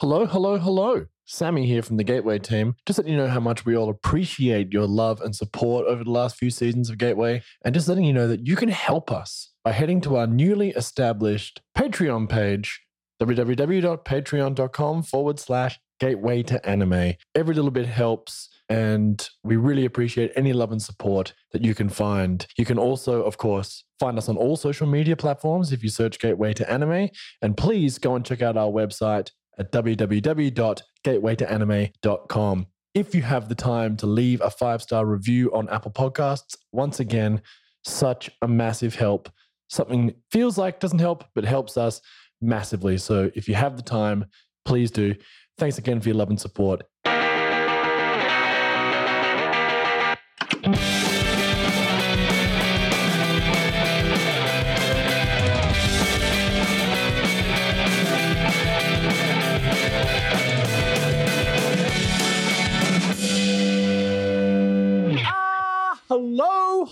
Hello, hello, hello. Sammy here from the Gateway team. Just letting you know how much we all appreciate your love and support over the last few seasons of Gateway, and just letting you know that you can help us by heading to our newly established Patreon page, www.patreon.com forward slash gateway to anime. Every little bit helps, and we really appreciate any love and support that you can find. You can also, of course, find us on all social media platforms if you search Gateway to Anime. And please go and check out our website at www.gatewaytoanime.com. If you have the time to leave a five star review on Apple Podcasts, once again, such a massive help. Something feels like doesn't help, but helps us massively. So if you have the time, please do. Thanks again for your love and support.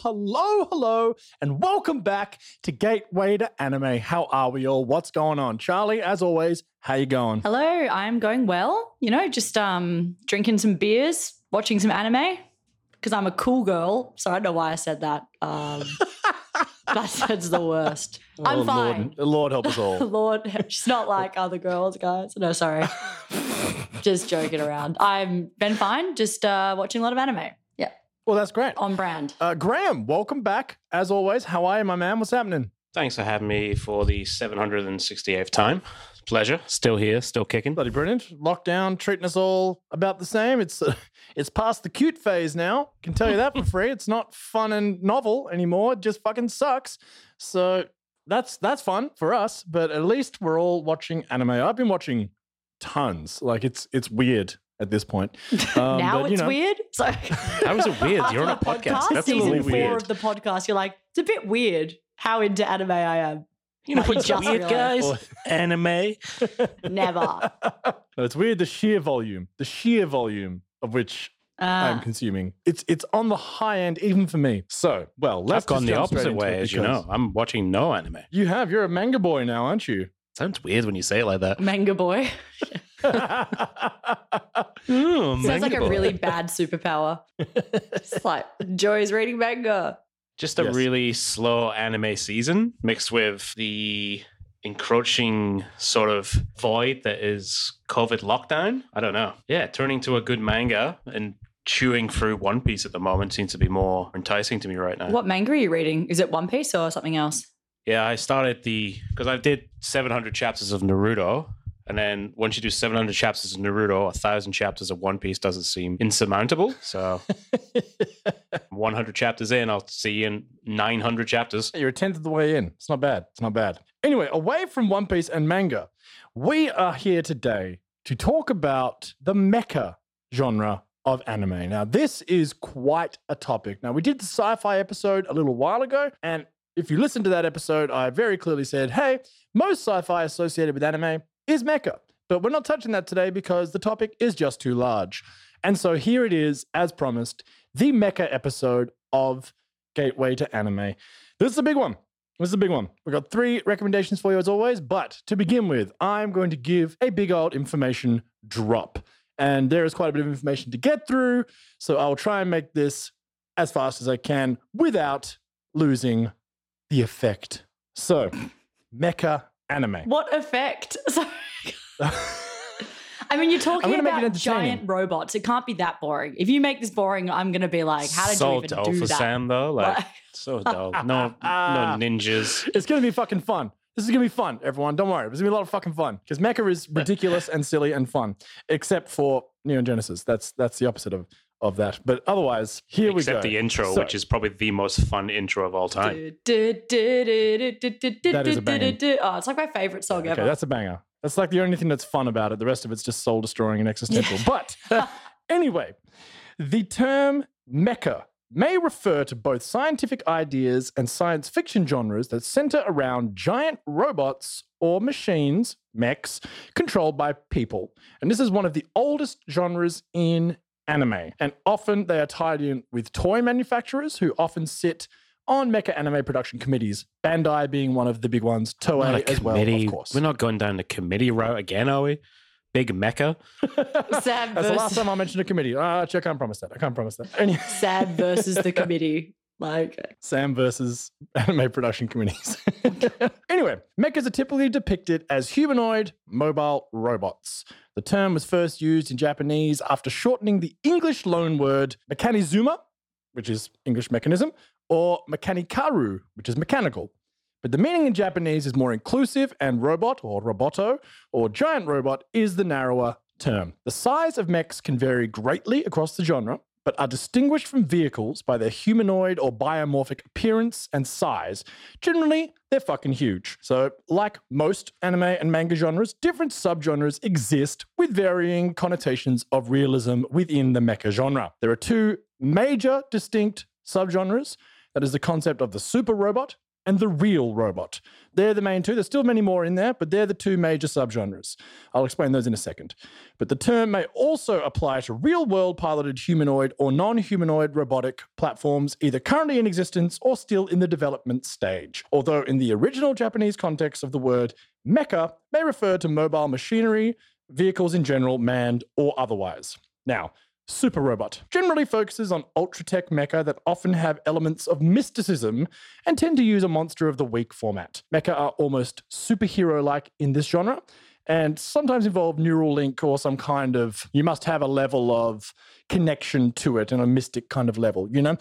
Hello, hello, hello, and welcome back to Gateway to Anime. How are we all? What's going on? Charlie, as always, how you going? Hello, I'm going well. You know, just um drinking some beers, watching some anime because I'm a cool girl. So I don't know why I said that. Um that's, that's the worst. I'm Oh, fine. Lord, Lord help us all. Lord, she's not like other girls, guys. No, sorry. just joking around. I've been fine, just uh watching a lot of anime. Yeah, well, that's great. on brand. Uh, Graham, welcome back. As always, how are you, my man? What's happening? Thanks for having me for the 768th time. Pleasure. Still here, still kicking. Bloody brilliant. Lockdown treating us all about the same. It's uh, it's past the cute phase now. Can tell you that for free. It's not fun and novel anymore. It just fucking sucks. So that's that's fun for us. But at least we're all watching anime. I've been watching tons. Like it's it's weird at this point. Um, now but, you it's know, weird. So How is it weird? You're on a After the podcast. That's a season little four weird. of the podcast. You're like, it's a bit weird how into anime I am. You know Like, just weird, guys? Or- Anime. Never. No, it's weird the sheer volume, the sheer volume of which I'm Uh, consuming. It's it's on the high end even for me. So, well, let's I've gone the opposite way, it as you know. I'm watching no anime. You have. You're a manga boy now, aren't you? Sounds weird when you say it like that. manga boy. Ooh, Sounds like manga a really bad superpower. it's like Joy's reading manga. Just a Yes. really slow anime season mixed with the encroaching sort of void that is COVID lockdown. I don't know. Yeah, turning to a good manga and chewing through One Piece at the moment seems to be more enticing to me right now. What manga are you reading? Is it One Piece or something else? Yeah, I started the because I did 700 chapters of Naruto, and then once you do 700 chapters of Naruto, a thousand chapters of One Piece doesn't seem insurmountable. So 100 chapters in, I'll see you in 900 chapters. You're a tenth of the way in. It's not bad. It's not bad. Anyway, away from One Piece and manga, we are here today to talk about the mecha genre of anime. Now, this is quite a topic. Now, we did the sci fi episode a little while ago, and if you listen to that episode, I very clearly said, hey, most sci fi associated with anime is mecha. But we're not touching that today because the topic is just too large. And so here it is, as promised, the mecha episode of Gateway to Anime. This is a big one. This is a big one. We've got three recommendations for you as always, but to begin with, I'm going to give a big old information drop. And there is quite a bit of information to get through, so I'll try and make this as fast as I can without losing the effect. So, mecha anime. What effect? Sorry. I mean, you're talking gonna make it about giant robots. It can't be that boring. If you make this boring, I'm going to be like, how did so you even dull do for that? Sam though, like Like- so dull. No, no ninjas. It's going to be fucking fun. This is going to be fun, everyone. Don't worry. It's going to be a lot of fucking fun because mecha is ridiculous and silly and fun, except for Neon Genesis. That's that's the opposite of, of that. But otherwise, here we go. Except the intro, So- which is probably the most fun intro of all time. That is a banger. Oh, it's like my favorite song Okay, ever. that's a banger. That's like the only thing that's fun about it. The rest of it's just soul destroying and existential. But anyway, the term mecha may refer to both scientific ideas and science fiction genres that center around giant robots or machines, mechs, controlled by people. And this is one of the oldest genres in anime. And often they are tied in with toy manufacturers who often sit on mecha anime production committees, Bandai being one of the big ones, Not Toei a as well, committee. of course. We're not going down the committee route again, are we? big mecha. Sam That's the last time I mentioned a committee. Ah, actually, I can't promise that. I can't promise that. Any- Sam versus the committee. Like, Sam versus anime production committees. anyway, mechas are typically depicted as humanoid, mobile robots. The term was first used in Japanese after shortening the English loan word mechanizuma, which is English mechanism, or mechanikaru, which is mechanical. But the meaning in Japanese is more inclusive, and robot or roboto or giant robot is the narrower term. The size of mechs can vary greatly across the genre, but are distinguished from vehicles by their humanoid or biomorphic appearance and size. Generally, they're fucking huge. So, like most anime and manga genres, different subgenres exist with varying connotations of realism within the mecha genre. There are two major distinct subgenres that is the concept of the super robot and the real robot. They're the main two. There's still many more in there, but they're the two major subgenres. I'll explain those in a second. But the term may also apply to real world piloted humanoid or non humanoid robotic platforms, either currently in existence or still in the development stage. Although, in the original Japanese context of the word, mecha may refer to mobile machinery, vehicles in general, manned or otherwise. Now, Super Robot generally focuses on ultra tech mecha that often have elements of mysticism and tend to use a monster of the week format. Mecha are almost superhero like in this genre and sometimes involve neural link or some kind of, you must have a level of connection to it and a mystic kind of level, you know?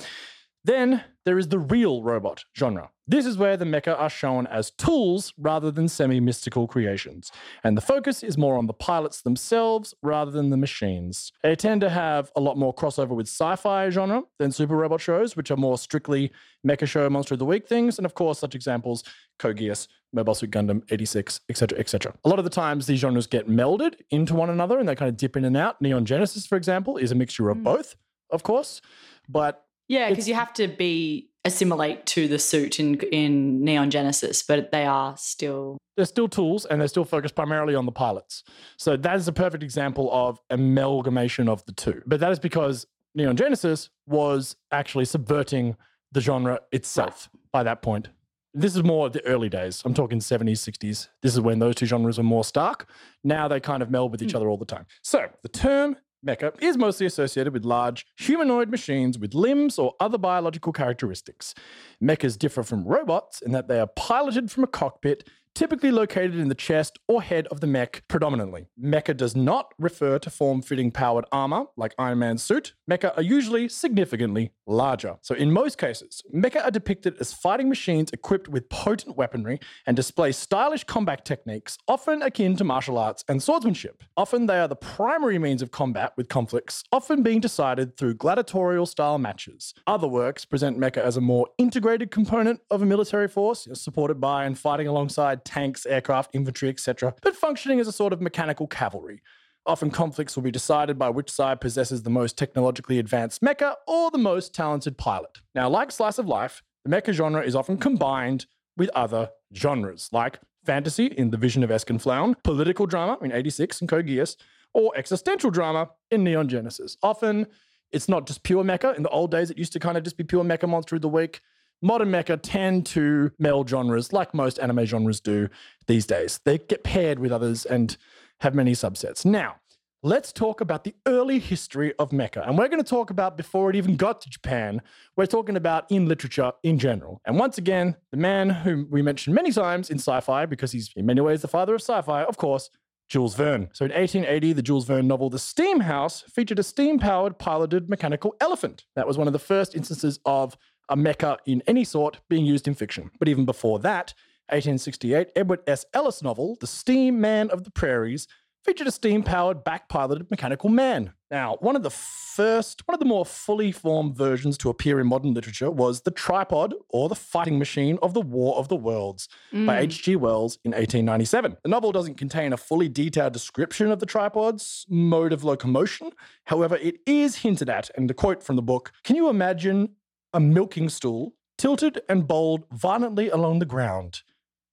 Then there is the real robot genre. This is where the mecha are shown as tools rather than semi mystical creations. And the focus is more on the pilots themselves rather than the machines. They tend to have a lot more crossover with sci fi genre than super robot shows, which are more strictly mecha show, monster of the week things. And of course, such examples Geass, Mobile Suit Gundam, 86, etc., etc. A lot of the times these genres get melded into one another and they kind of dip in and out. Neon Genesis, for example, is a mixture of Mm. both, of course. But yeah, because you have to be assimilate to the suit in in Neon Genesis, but they are still they're still tools and they're still focused primarily on the pilots. So that is a perfect example of amalgamation of the two. But that is because Neon Genesis was actually subverting the genre itself by that point. This is more the early days. I'm talking 70s, 60s. This is when those two genres were more stark. Now they kind of meld with each hmm. other all the time. So the term mecha is mostly associated with large humanoid machines with limbs or other biological characteristics. Mechas differ from robots in that they are piloted from a cockpit, typically located in the chest or head of the mech predominantly. Mecha does not refer to form fitting powered armor like Iron Man's suit. Mecha are usually significantly larger. So, in most cases, mecha are depicted as fighting machines equipped with potent weaponry and display stylish combat techniques, often akin to martial arts and swordsmanship. Often, they are the primary means of combat, with conflicts often being decided through gladiatorial style matches. Other works present mecha as a more integrated component of a military force, supported by and fighting alongside tanks, aircraft, infantry, etc., but functioning as a sort of mechanical cavalry. Often conflicts will be decided by which side possesses the most technologically advanced mecha or the most talented pilot. Now, like Slice of Life, the mecha genre is often combined with other genres, like fantasy in The Vision of Escaflowne, political drama in 86 and Geass, or existential drama in Neon Genesis. Often, it's not just pure mecha. In the old days, it used to kind of just be pure mecha monster of the week. Modern mecha tend to meld genres like most anime genres do these days. They get paired with others and have many subsets. Now, let's talk about the early history of mecha. And we're going to talk about before it even got to Japan. We're talking about in literature in general. And once again, the man whom we mentioned many times in sci fi, because he's in many ways the father of sci fi, of course, Jules Verne. So in 1880, the Jules Verne novel The Steam House featured a steam powered piloted mechanical elephant. That was one of the first instances of a mecha in any sort being used in fiction. But even before that, 1868, Edward S. Ellis novel, The Steam Man of the Prairies, featured a steam powered back piloted mechanical man. Now, one of the first, one of the more fully formed versions to appear in modern literature was The Tripod or The Fighting Machine of the War of the Worlds by Mm. H.G. Wells in 1897. The novel doesn't contain a fully detailed description of the tripod's mode of locomotion. However, it is hinted at, and the quote from the book Can you imagine a milking stool tilted and bowled violently along the ground?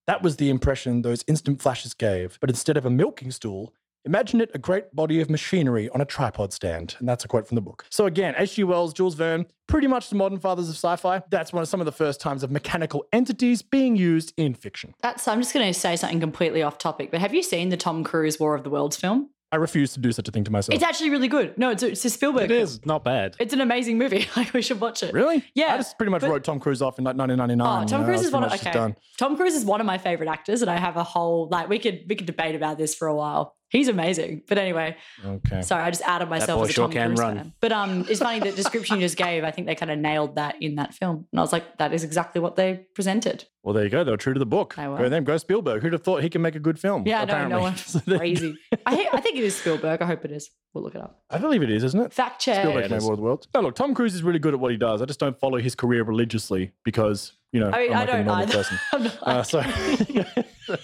That was the impression those instant flashes gave. But instead of a milking stool, imagine it a great body of machinery on a tripod stand. And that's a quote from the book. So again, H.G. Wells, Jules Verne, pretty much the modern fathers of sci-fi. That's one of some of the first times of mechanical entities being used in fiction. That's. I'm just going to say something completely off topic, but have you seen the Tom Cruise War of the Worlds film? I refuse to do such a thing to myself. It's actually really good. No, it's a, it's a Spielberg. It film. is not bad. It's an amazing movie. Like we should watch it. really? Yeah, I just pretty much but- wrote Tom Cruise off in like 1999. Oh, you Tom know, uh, Cruise I is one of okay. done. Tom Cruise is one of my favorite actors, and I have a whole like we could we could debate about this for a while. He's amazing, but anyway, Okay. sorry, I just outed myself That boy as a sure Tom can Cruise run. fan. But um, it's funny the description you just gave. I think they kind of nailed that in that film, and I was like, that is exactly what they presented. Well, there you go. They were true to the book. They were. Go them. Go Spielberg. Who'd have thought he can make a good film? Yeah, no, apparently. no one So crazy. I I think it is Spielberg. I hope it is. We'll look it up. I believe it is, isn't it? Fact check. Spielberg it made is. War of the Worlds. No, look, Tom Cruise is really good at what he does. I just don't follow his career religiously because you know I mean, I'm I like a don't normal either. person. I'm not Uh, so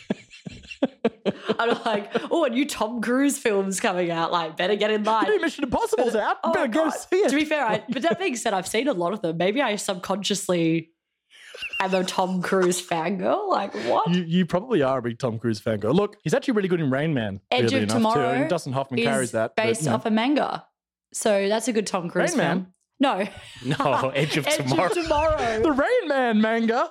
I'm like, oh, a new Tom Cruise film's coming out. Like, better get in line. new Mission Impossible's oh out. Oh Better go see it. To be fair, I, but that being said, I've seen a lot of them. Maybe I subconsciously am a Tom Cruise fangirl. Like, what? You, you probably are a big Tom Cruise fan girl. Look, he's actually really good in Rain Man. Edge of Tomorrow Too. And Dustin Hoffman carries that. but, based know. off a manga. So that's a good Tom Cruise Rain Man? Film. No. No, Edge of Edge Tomorrow. of Tomorrow. the Rain Man manga.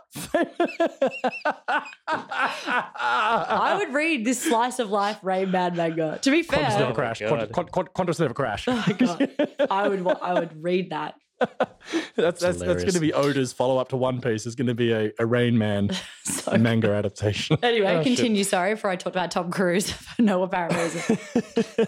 I would read this slice of life Rain Man manga. To be Qantas fair, never Oh my crash. God. Qantas, Qantas, Qantas never crash. oh my God, I would I would read that. that's that's, that's going to be Oda's follow up to One Piece. Is going to be a, a Rain Man So manga adaptation. anyway, Oh, shit. continue. Sorry for I talked about Tom Cruise for no apparent reason.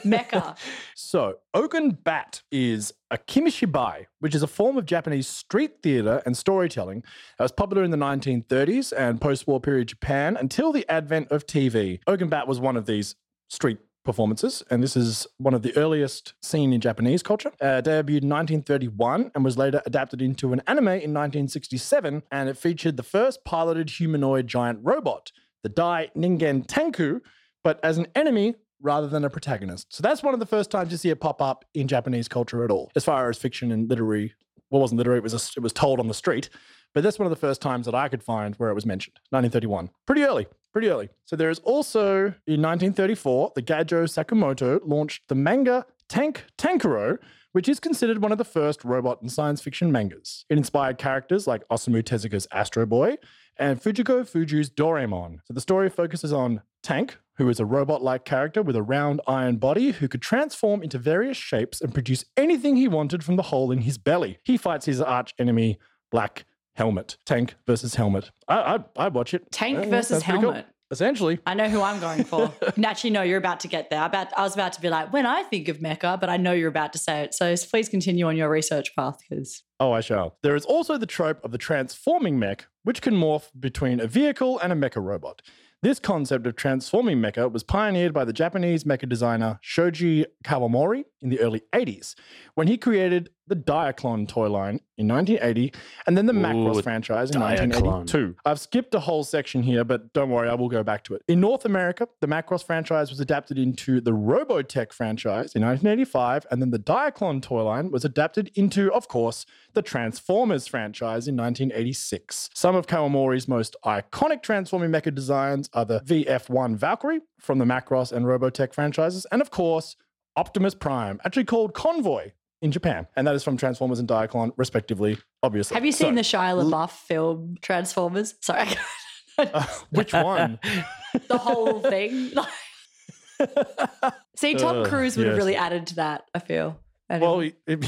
mecha. So, Ogon Bat is a kamishibai, which is a form of Japanese street theater and storytelling that was popular in the 1930s and post war period Japan until the advent of TV. Ogon Bat was one of these street performances, and this is one of the earliest seen in Japanese culture. Uh, debuted in 1931 and was later adapted into an anime in 1967, and it featured the first piloted humanoid giant robot, the Dai Ningen Tenku, but as an enemy rather than a protagonist. So that's one of the first times you see it pop up in Japanese culture at all, as far as fiction and literary. Well, wasn't literary; it was a, it was told on the street. But that's one of the first times that I could find where it was mentioned. 1931, pretty early, pretty early. So there is also in 1934, the Gajo Sakamoto launched the manga Tank Tankuro, which is considered one of the first robot and science fiction mangas. It inspired characters like Osamu Tezuka's Astro Boy and Fujiko Fuji's Doraemon. So the story focuses on Tank, who is a robot like character with a round iron body who could transform into various shapes and produce anything he wanted from the hole in his belly. He fights his arch enemy, Black Helmet. Tank versus Helmet. I, I, I'd watch it. Tank Uh, versus pretty cool. helmet. Essentially. I know who I'm going for. Naturally, no, you're about to get there. I, about, I was about to be like, when I think of mecha, but I know you're about to say it. So please continue on your research path because Oh, I shall. There is also the trope of the transforming mech, which can morph between a vehicle and a mecha robot. This concept of transforming mecha was pioneered by the Japanese mecha designer Shoji Kawamori in the early 80s, when he created the Diaclone toy line in 1980 and then the Macross franchise in Diaclone. 1982. I've skipped a whole section here, but don't worry, I will go back to it. In North America, the Macross franchise was adapted into the Robotech franchise in 1985, and then the Diaclone toy line was adapted into, of course, the Transformers franchise in 1986. Some of Kawamori's most iconic transforming mecha designs are the VF1 Valkyrie from the Macross and Robotech franchises, and of course, Optimus Prime, actually called Convoy in Japan, and that is from Transformers and Diaclone, respectively, obviously. have you seen So, the Shia LaBeouf film Transformers? Sorry, uh, which one? the whole thing. See, Tom Ugh, Cruise would have really added to that. I feel. I well, it, it-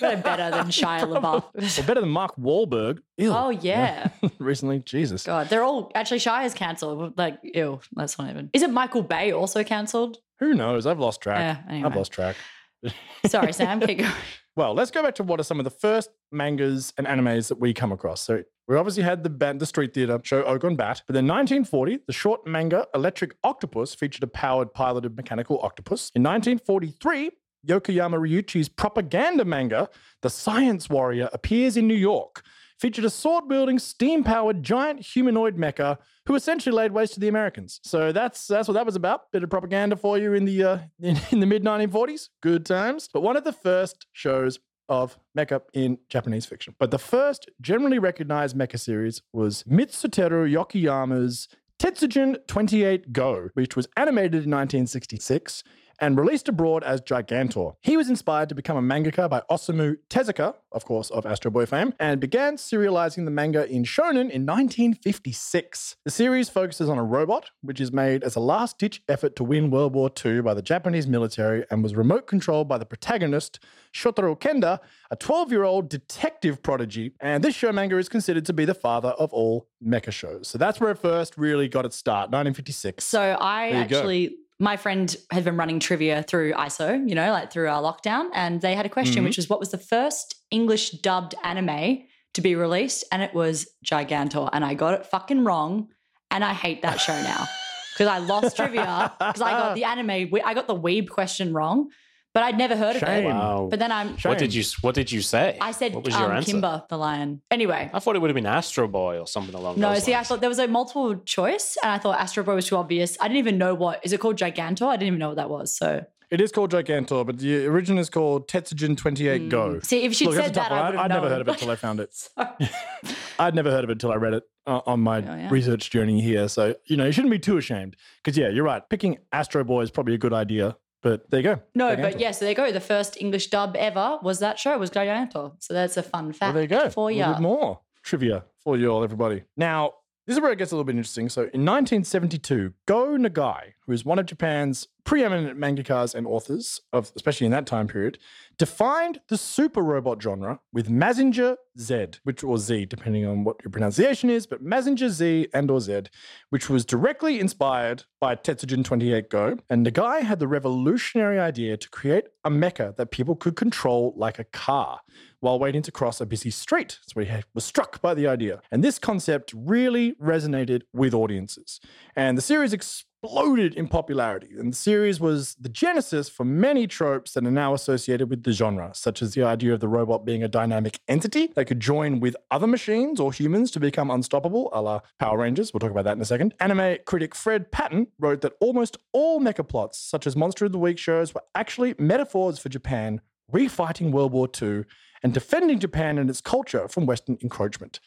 better than Shia LaBeouf. Well, better than Mark Wahlberg. Ew. oh yeah. Recently, Jesus. God, they're all actually Shia's cancelled. Like, ew, that's not even. Is it Michael Bay also cancelled? Who knows? I've lost track. Uh, yeah, anyway. I've lost track. Sorry, Sam. Keep going. Well, let's go back to what are some of the first mangas and animes that we come across. So we obviously had the band, the street theater show Ogon Bat, but then 1940, the short manga Electric Octopus featured a powered piloted mechanical octopus. In 1943, Yokoyama Ryuichi's propaganda manga, The Science Warrior, appears in New York. Featured a sword wielding, steam powered giant humanoid mecha who essentially laid waste to the Americans. So that's that's what that was about. Bit of propaganda for you in the uh, in, in the mid 1940s. Good times. But one of the first shows of mecha in Japanese fiction. But the first generally recognized mecha series was Mitsuteru Yokoyama's Tetsujin 28 Go, which was animated in 1966 and released abroad as Gigantor. He was inspired to become a mangaka by Osamu Tezuka, of course, of Astro Boy fame, and began serializing the manga in Shonen in 1956. The series focuses on a robot, which is made as a last ditch effort to win World War II by the Japanese military and was remote controlled by the protagonist, Shotaro Kaneda, a 12 year old detective prodigy. And this show manga is considered to be the father of all mecha shows. So that's where it first really got its start, 1956. So I you go. My friend had been running trivia through ISO, you know, like through our lockdown, and they had a question, Mhm. which was what was the first English dubbed anime to be released? And it was Gigantor, and I got it fucking wrong, and I hate that show now because I lost trivia because I got the anime, I got the weeb question wrong, but I'd never heard of it. Wow. But then I'm, Shame. What did you What did you say? I said what was your um, answer? Kimba the lion. Anyway, I thought it would have been Astro Boy or something along those lines. no, those see, I lines. thought there was a multiple choice, and I thought Astro Boy was too obvious. I didn't even know what is it called Gigantor. I didn't even know what that was. So It is called Gigantor, but the original is called Tetsujin 28 Go. see, if she'd Look, that's said that, I would have I'd known. never heard of it until I found it. I'd never heard of it until I read it uh, on my Oh, yeah. research journey here. So, you know, you shouldn't be too ashamed. Because, yeah, you're right. Picking Astro Boy is probably a good idea. But there you go. No, Gigantor. but yeah, so there you go. The first English dub ever was that show, was Gigantor. So that's a fun Well, fact there you go. for a you. more trivia for you all, everybody. Now, this is where it gets a little bit interesting. So, in 1972, Go Nagai, who is one of Japan's preeminent mangakas and authors of, especially in that time period, defined the super robot genre with Mazinger Z, which or Z, depending on what your pronunciation is, but Mazinger Z and or Z, which was directly inspired by Tetsujin 28 Go. And Nagai had the revolutionary idea to create a mecha that people could control like a car while waiting to cross a busy street. So he was struck by the idea. And this concept really resonated with audiences. And the series exploded in popularity. And the series was the genesis for many tropes that are now associated with the genre, such as the idea of the robot being a dynamic entity that could join with other machines or humans to become unstoppable, a la Power Rangers. We'll talk about that in a second. Anime critic Fred Patten wrote that almost all mecha plots, such as Monster of the Week shows, were actually metaphors for Japan refighting World War II and defending Japan and its culture from Western encroachment.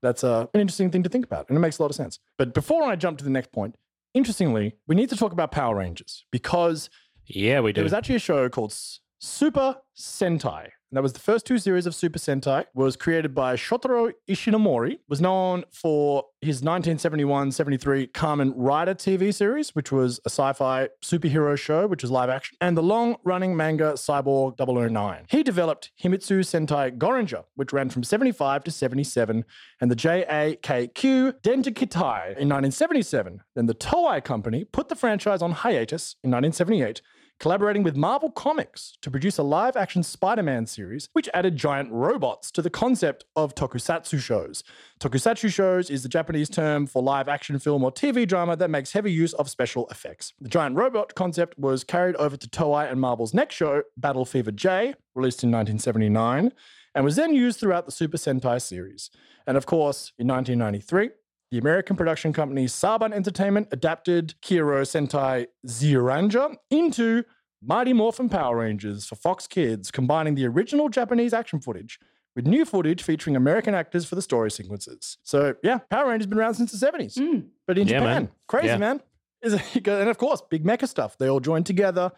That's uh, an interesting thing to think about, and it makes a lot of sense. But before I jump to the next point, interestingly, we need to talk about Power Rangers because yeah, we do. there was actually a show called Super Sentai. And that was the first two series of Super Sentai. Was created by Shotaro Ishinomori. Was known for his 1971-73 Kamen Rider TV series, which was a sci-fi superhero show, which was live action, and the long-running manga Cyborg 009. He developed Himitsu Sentai Goranger, which ran from 75 to 77, and the JAKQ Denjikitai in 1977. Then the Toei Company put the franchise on hiatus in 1978 collaborating with Marvel Comics to produce a live action Spider Man series, which added giant robots to the concept of tokusatsu shows. Tokusatsu shows is the Japanese term for live action film or TV drama that makes heavy use of special effects. The giant robot concept was carried over to Toei and Marvel's next show, Battle Fever J, released in 1979, and was then used throughout the Super Sentai series. And of course, in 1993, the American production company Saban Entertainment adapted Kyoryu Sentai Zyuranger into Mighty Morphin Power Rangers for Fox Kids, combining the original Japanese action footage with new footage featuring American actors for the story sequences. So, yeah, Power Rangers been around since the 70s, Mm. but in Yeah, Japan, man. crazy, Yeah. man. Is it, and of course, big mecha stuff. They all joined together.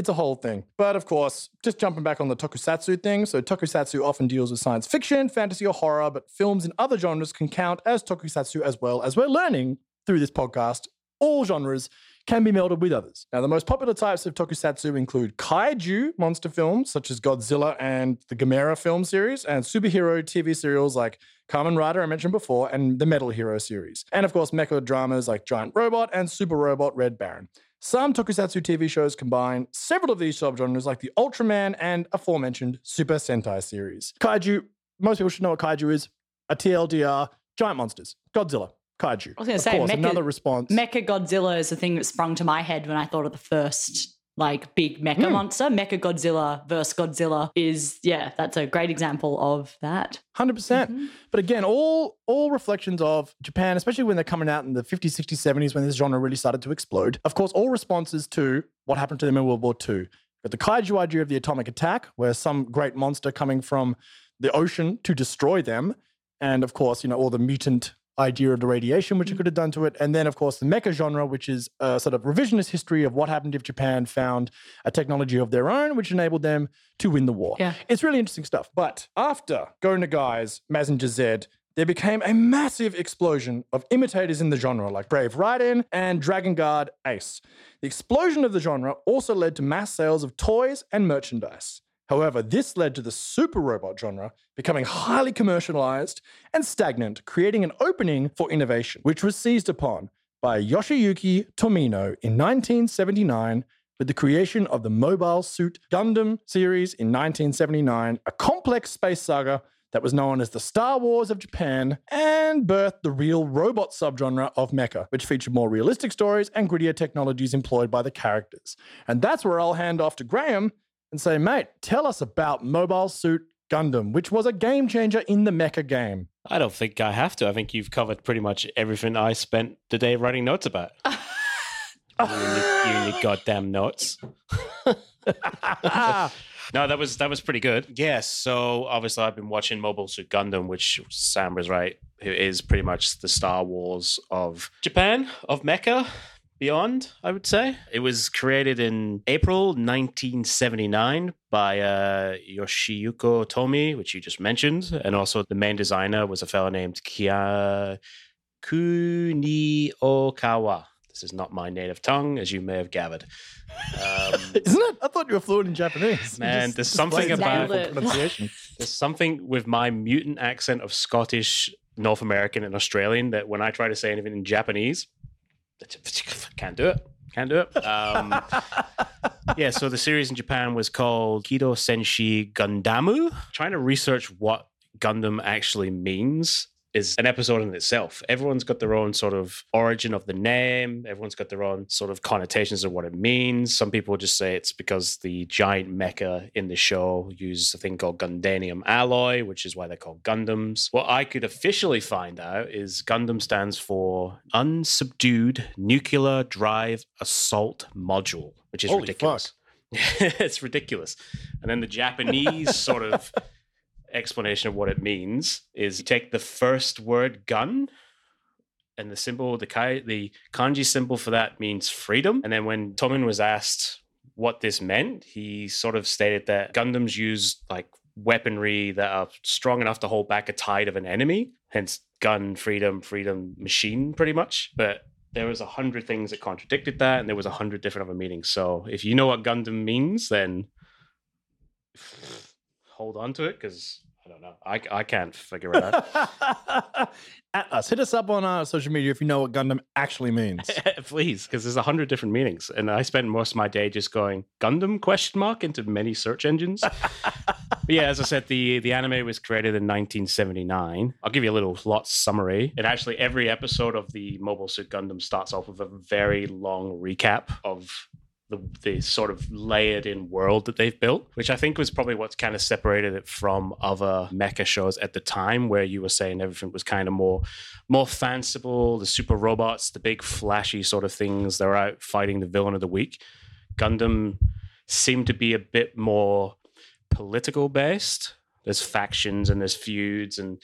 It's a whole thing. But of course, just jumping back on the tokusatsu thing. So, tokusatsu often deals with science fiction, fantasy, or horror, but films in other genres can count as tokusatsu as well, as we're learning through this podcast. All genres can be melded with others. Now, the most popular types of tokusatsu include kaiju monster films, such as Godzilla and the Gamera film series, and superhero TV serials like Kamen Rider, I mentioned before, and the Metal Hero series. And of course, mecha dramas like Giant Robot and Super Robot Red Baron. Some tokusatsu TV shows combine several of these subgenres, like the Ultraman and aforementioned Super Sentai series. Kaiju, most people should know what kaiju is. A TLDR, giant monsters, Godzilla, kaiju. I was gonna say, course, mecha- another response. Mecha Godzilla is the thing that sprung to my head when I thought of the first like big mecha Hmm. monster. Mecha Godzilla versus Godzilla is yeah, that's a great example of that. 100%. percent Mhm. But again, all all reflections of Japan, especially when they're coming out in the 50s, 60s, 70s, when this genre really started to explode. Of course, all responses to what happened to them in World War II. But the kaiju idea of the atomic attack, where some great monster coming from the ocean to destroy them, and of course, you know, all the mutant idea of the radiation which it mm. could have done to it. And then, of course, the mecha genre, which is a sort of revisionist history of what happened if Japan found a technology of their own, which enabled them to win the war. Yeah. It's really interesting stuff. But after Go Nagai's Mazinger Z, there became a massive explosion of imitators in the genre like Brave Raiden and Dragon Guard Ace. The explosion of the genre also led to mass sales of toys and merchandise. However, this led to the super robot genre becoming highly commercialized and stagnant, creating an opening for innovation, which was seized upon by Yoshiyuki Tomino in 1979 with the creation of the Mobile Suit Gundam series in 1979, a complex space saga that was known as the Star Wars of Japan and birthed the real robot subgenre of mecha, which featured more realistic stories and grittier technologies employed by the characters. And that's where I'll hand off to Graham and say, mate, tell us about Mobile Suit Gundam, which was a game changer in the mecha game. I don't think I have to. I think you've covered pretty much everything I spent the day writing notes about. you, and your, you and your goddamn notes. no, that was that was pretty good. Yes. So obviously, I've been watching Mobile Suit Gundam, which Sam was right, who is pretty much the Star Wars of Japan, of Mecha. Beyond, I would say. It was created in April 1979 by uh, Yoshiyuko Tomi, which you just mentioned. And also, the main designer was a fellow named Kia Kuniokawa. This is not my native tongue, as you may have gathered. Um, Isn't it? I thought you were fluent in Japanese. Man, Just there's something about- beautiful Nailed it. pronunciation. there's something with my mutant accent of Scottish, North American, and Australian that when I try to say anything in Japanese, can't do it. Can't do it. Um, yeah, so the series in Japan was called Kido Senshi Gundamu. Trying to research what Gundam actually means is an episode in itself. Everyone's got their own sort of origin of the name. Everyone's got their own sort of connotations of what it means. Some people just say it's because the giant mecha in the show use a thing called Gundanium alloy, which is why they're called Gundams. What I could officially find out is Gundam stands for Unsubdued Nuclear Drive Assault Module, which is Holy ridiculous. it's ridiculous. And then the Japanese sort of explanation of what it means is you take the first word gun and the symbol the kai the kanji symbol for that means freedom. And then when Tomin was asked what this meant he sort of stated that gundams use like weaponry that are strong enough to hold back a tide of an enemy hence gun freedom freedom machine pretty much. But there was a hundred things that contradicted that and there was a hundred different other meanings so if you know what gundam means then hold on to it because I don't know. I, I can't figure it out. At us. Hit us up on our social media if you know what Gundam actually means. Please, because there's a hundred different meanings, and I spend most of my day just going Gundam question mark into many search engines. yeah, as I said, the the anime was created in 1979. I'll give you a little plot summary. And actually, every episode of the Mobile Suit Gundam starts off with a very long recap of the, the sort of layered in world that they've built, which I think was probably what's kind of separated it from other mecha shows at the time, where you were saying everything was kind of more more fanciful, the super robots, the big flashy sort of things. They're out fighting the villain of the week. Gundam seemed to be a bit more political based. There's factions and there's feuds and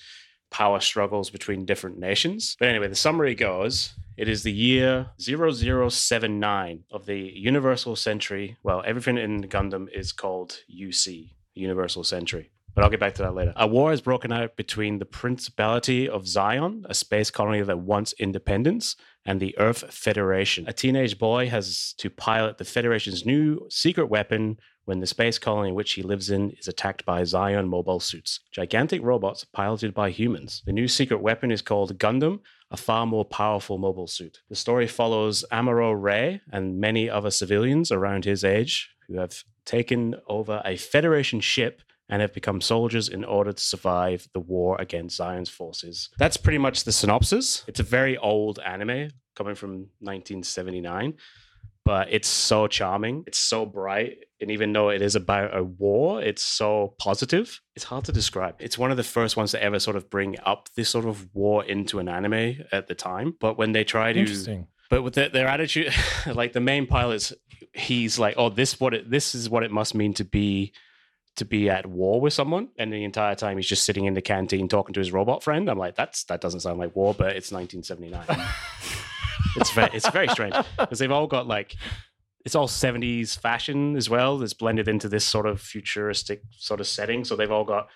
power struggles between different nations. But anyway, the summary goes it is the year 0079 of the Universal Century. Well, everything in Gundam is called UC, Universal Century. But I'll get back to that later. A war has broken out between the Principality of Zeon, a space colony that wants independence, and the Earth Federation. A teenage boy has to pilot the Federation's new secret weapon when the space colony which he lives in is attacked by Zeon mobile suits, gigantic robots piloted by humans. The new secret weapon is called Gundam, a far more powerful mobile suit. The story follows Amuro Ray and many other civilians around his age who have taken over a Federation ship and have become soldiers in order to survive the war against Zeon's forces. That's pretty much the synopsis. It's a very old anime coming from 1979, but it's so charming. It's so bright. And even though it is about a war, it's so positive. It's hard to describe. It's one of the first ones to ever sort of bring up this sort of war into an anime at the time. But when they try to Interesting. but with their, their attitude like the main pilot's he's like oh this what it this is what it must mean to be to be at war with someone, and the entire time he's just sitting in the canteen talking to his robot friend. I'm like, that's that doesn't sound like war, but it's 1979. it's very it's very strange because they've all got like it's all 70s fashion as well that's blended into this sort of futuristic sort of setting so they've all got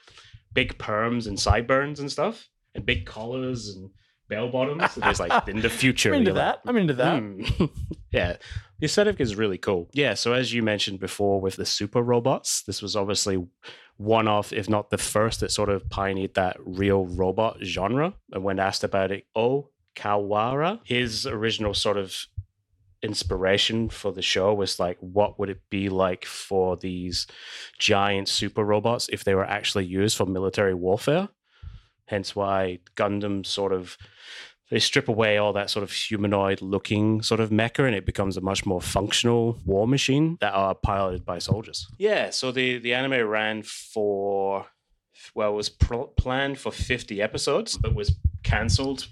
big perms and sideburns and stuff and big collars and bell bottoms so there's like in the future I'm into you're like, that. I'm into that. Hmm. Yeah, the aesthetic is really cool. Yeah, so as you mentioned before with the super robots, this was obviously one of, if not the first, that sort of pioneered that real robot genre. And when asked about it, Oh Kawara, his original sort of inspiration for the show was like, what would it be like for these giant super robots if they were actually used for military warfare? Hence why Gundam sort of they strip away all that sort of humanoid looking sort of mecha and it becomes a much more functional war machine that are piloted by soldiers. Yeah, so the the anime ran for well, it was pr- planned for 50 episodes but was cancelled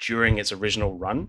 during its original run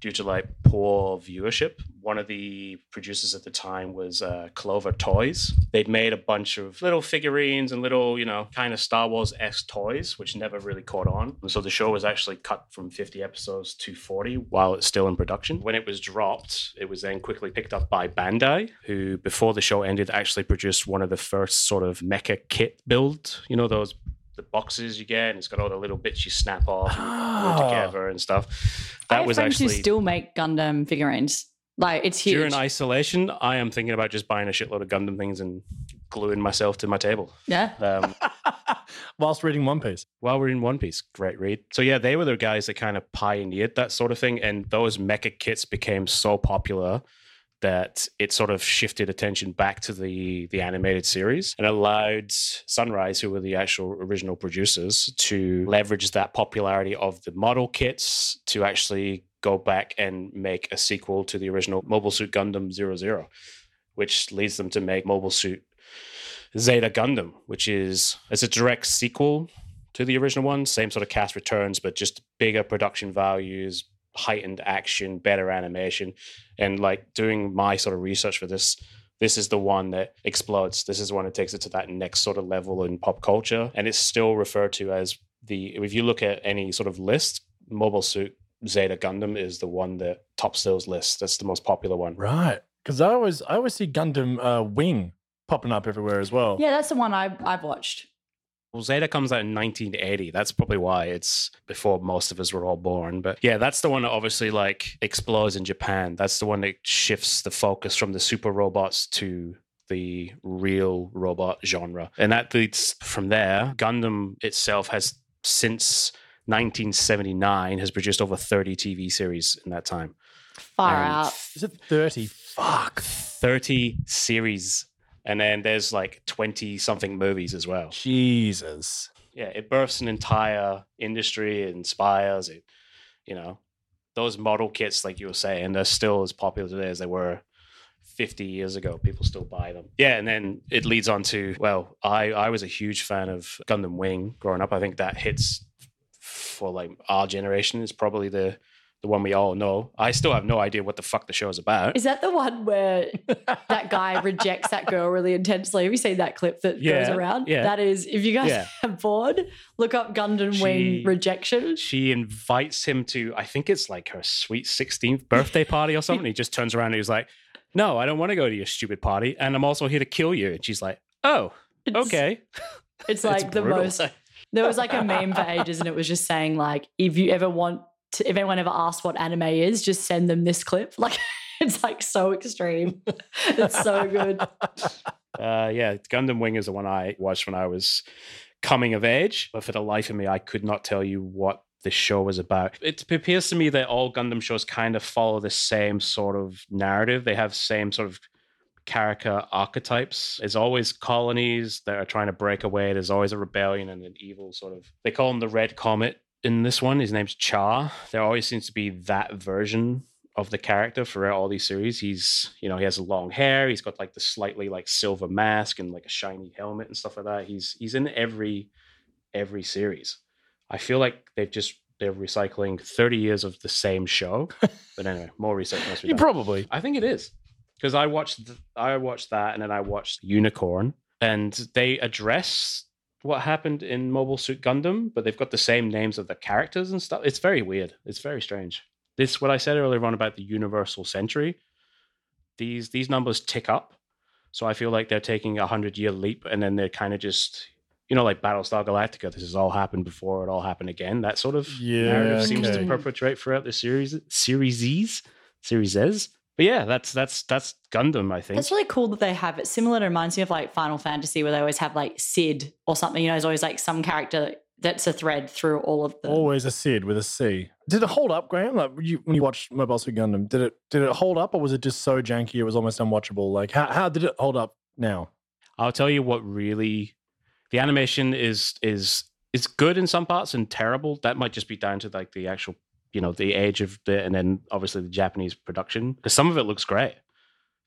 due to like poor viewership. One of the producers at the time was uh, Clover Toys. They'd made a bunch of little figurines and little, you know, kind of Star Wars esque toys, which never really caught on. And so the show was actually cut from 50 episodes to 40 while it's still in production. When it was dropped, it was then quickly picked up by Bandai, who before the show ended actually produced one of the first sort of mecha kit build. You know, those the boxes you get, and it's got all the little bits you snap off and Oh. together and stuff. I That have was friends actually who still make Gundam figurines. Like it's huge. during isolation. I am thinking about just buying a shitload of Gundam things and gluing myself to my table. yeah. Um, Whilst reading One Piece. while we're in One Piece, great read. So yeah, they were the guys that kind of pioneered that sort of thing, and those mecha kits became so popular that it sort of shifted attention back to the the animated series and allowed Sunrise, who were the actual original producers, to leverage that popularity of the model kits to actually go back and make a sequel to the original Mobile Suit Gundam 00, which leads them to make Mobile Suit Zeta Gundam, which is it's a direct sequel to the original one. Same sort of cast returns, but just bigger production values, heightened action, better animation. And like doing my sort of research for this, this is the one that explodes. This is the one that takes it to that next sort of level in pop culture. And it's still referred to as the, if you look at any sort of list, Mobile Suit Zeta Gundam is the one that tops those lists. That's the most popular one. Right. Because I always I always see Gundam uh, Wing popping up everywhere as well. Yeah, that's the one I, I've watched. Well, Zeta comes out in 1980. That's probably why it's before most of us were all born. But yeah, that's the one that obviously like explodes in Japan. That's the one that shifts the focus from the super robots to the real robot genre. And that leads from there. Gundam itself has since 1979 has produced over 30 TV series in that time. Far And out. Is it 30? Fuck. 30 series. And then there's like 20 something movies as well. Jesus. yeah, it births an entire industry, it inspires it. You know, those model kits, like you were saying, they're still as popular today as they were 50 years ago. People still buy them. Yeah, and then it leads on to well, I I was a huge fan of Gundam Wing growing up. I think that hits for like our generation is probably the the one we all know. I still have no idea what the fuck the show is about. Is that the one where that guy rejects that girl really intensely? Have you seen that clip that goes around? yeah. That is, if you guys Yeah. are bored, look up Gundam She- Wing rejection. she invites him to i think it's like her sweet 16th birthday party or something he just turns around and he's like no i don't want to go to your stupid party and i'm also here to kill you and she's like oh It's- okay It's like the most. There was like a meme for ages, and it was just saying like, if you ever want, to, if anyone ever asks what anime is, just send them this clip. Like, it's like so extreme. It's so good. uh, yeah gundam wing is the one i watched when i was coming of age but for the life of me i could not tell you what the show was about it appears to me that all gundam shows kind of follow the same sort of narrative they have same sort of character archetypes. There's always colonies that are trying to break away. There's always a rebellion and an evil sort of. They call them the Red Comet in this one. His name's Char. There always seems to be that version of the character throughout all these series. He's, you know, he has long hair. He's got like the slightly like silver mask and like a shiny helmet and stuff like that. He's he's in every every series. I feel like they've just they're recycling 30 years of the same show. but anyway, more research must be done. probably. I think it is because I watched th- I watched that and then I watched Unicorn, and they address what happened in Mobile Suit Gundam, but they've got the same names of the characters and stuff. It's very weird. It's very strange. This what I said earlier on about the universal century. These these numbers tick up, so I feel like they're taking a hundred year leap, and then they're kind of just you know like Battlestar Galactica. This has all happened before. It all happened again. That sort of Yeah, narrative seems to okay. perpetuate throughout the series series Z's series. But yeah, that's that's that's Gundam. I think. That's really cool that they have it. Similar to reminds me of like Final Fantasy, where they always have like Sid or something. You know, there's always like some character that's a thread through all of them. Always a Sid with a C. Did it hold up, Graham? Like when you, when you watched Mobile Suit Gundam, did it did it hold up, or was it just so janky it was almost unwatchable? Like how how did it hold up now? I'll tell you what really the animation is is is good in some parts and terrible. That might just be down to like the actual you know the age of the and then obviously the Japanese production because some of it looks great.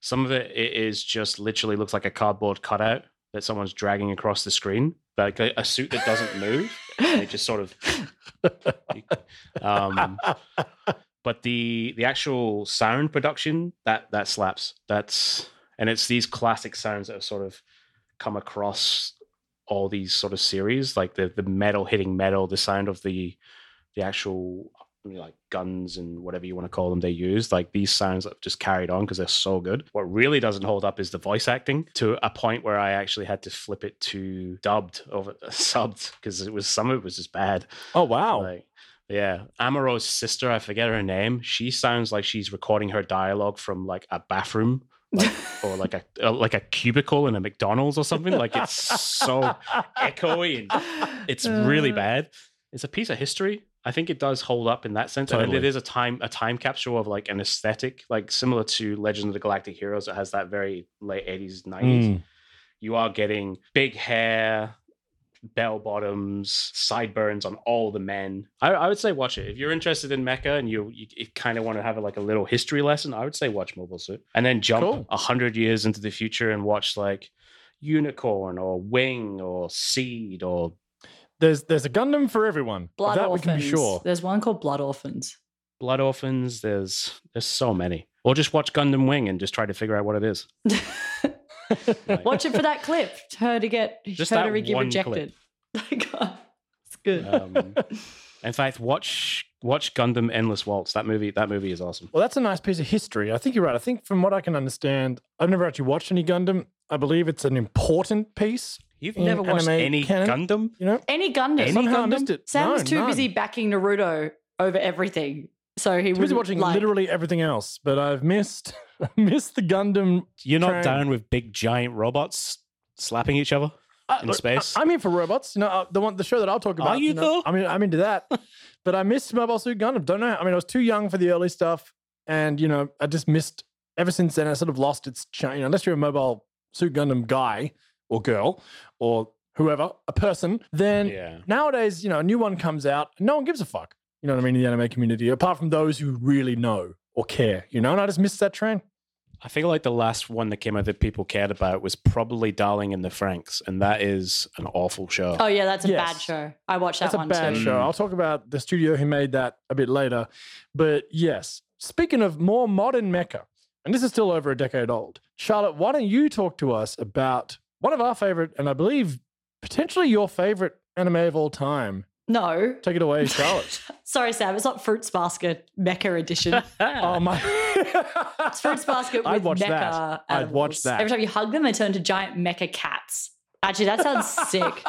Some of it, it is just literally looks like a cardboard cutout that someone's dragging across the screen, like a, a suit that doesn't move. it just sort of. Um, but the the actual sound production that that slaps. That's and it's these classic sounds that have sort of come across all these sort of series, like the the metal hitting metal, the sound of the the actual like guns and whatever you want to call them they use like these sounds that have just carried on because they're so good what really doesn't hold up is the voice acting to a point where i actually had to flip it to dubbed over subbed because it was some of it was just bad Oh wow! like, yeah, Amuro's sister, I forget her name. She sounds like she's recording her dialogue from like a bathroom, like, or like a uh, like a cubicle in a McDonald's or something. Like it's so echoey and it's really Uh. bad. It's a piece of history. I think it does hold up in that sense, and Totally. it is a time a time capsule of like an aesthetic, like similar to Legend of the Galactic Heroes. It has that very late eighties, nineties Mm. you are getting big hair, bell bottoms, sideburns on all the men. I, I would say watch it if you're interested in mecha and you you, you kind of want to have like a little history lesson. I would say watch Mobile Suit and then jump Cool. a hundred years into the future and watch like Unicorn or Wing or Seed or There's there's a Gundam for everyone. Of Blood that Orphans. we can be sure. There's one called Blood Orphans. Blood Orphans. There's there's so many. Or just watch Gundam Wing and just try to figure out what it is. Like- Watch it for that clip. Her to get Just her that to get one rejected. God, it's good. Um, In fact, watch watch Gundam Endless Waltz. That movie that movie is awesome. Well, that's a nice piece of history. I think you're right. I think from what I can understand, I've never actually watched any Gundam. I believe it's an important piece. You've in never watched any canon? Gundam? You know, Any Gundam. Any somehow I Gundam? missed it. Sam No, was too none. busy backing Naruto over everything, so he Too was busy watching like, literally everything else. But I've missed missed the Gundam. You're not Train. down with big giant robots slapping each other? I- In look, space? I, am here for robots. You know, uh, the one, the show that I'll talk about. Are you, know, though? I mean, I'm into that. but I missed Mobile Suit Gundam. Don't know. I mean, I was too young for the early stuff, and you know, I just missed. Ever since then, I sort of lost its. Cha- you know, unless you're a Mobile Suit Gundam guy or girl or whoever, a person, then Yeah. nowadays, you know, a new one comes out, no one gives a fuck. You know what I mean? In the anime community, apart from those who really know or care. You know, and I just missed that train. I feel like the last one that came out that people cared about was probably Darling in the Franxx, and that is an awful show. Oh yeah, that's a bad show. I watched that That's a one bad too. show. Mm. I'll talk about the studio who made that a bit later. But yes, speaking of more modern mecha, and this is still over a decade old, Charlotte, why don't you talk to us about one of our favorite, and I believe potentially your favorite anime of all time? No, Take it away, Charlotte. sorry, Sam. It's not Fruits Basket Mecha Edition. oh my! It's Fruits Basket with I'd watch mecha that. I'd watch that. Every time you hug them, they turn into giant Mecha cats. Actually, that sounds sick.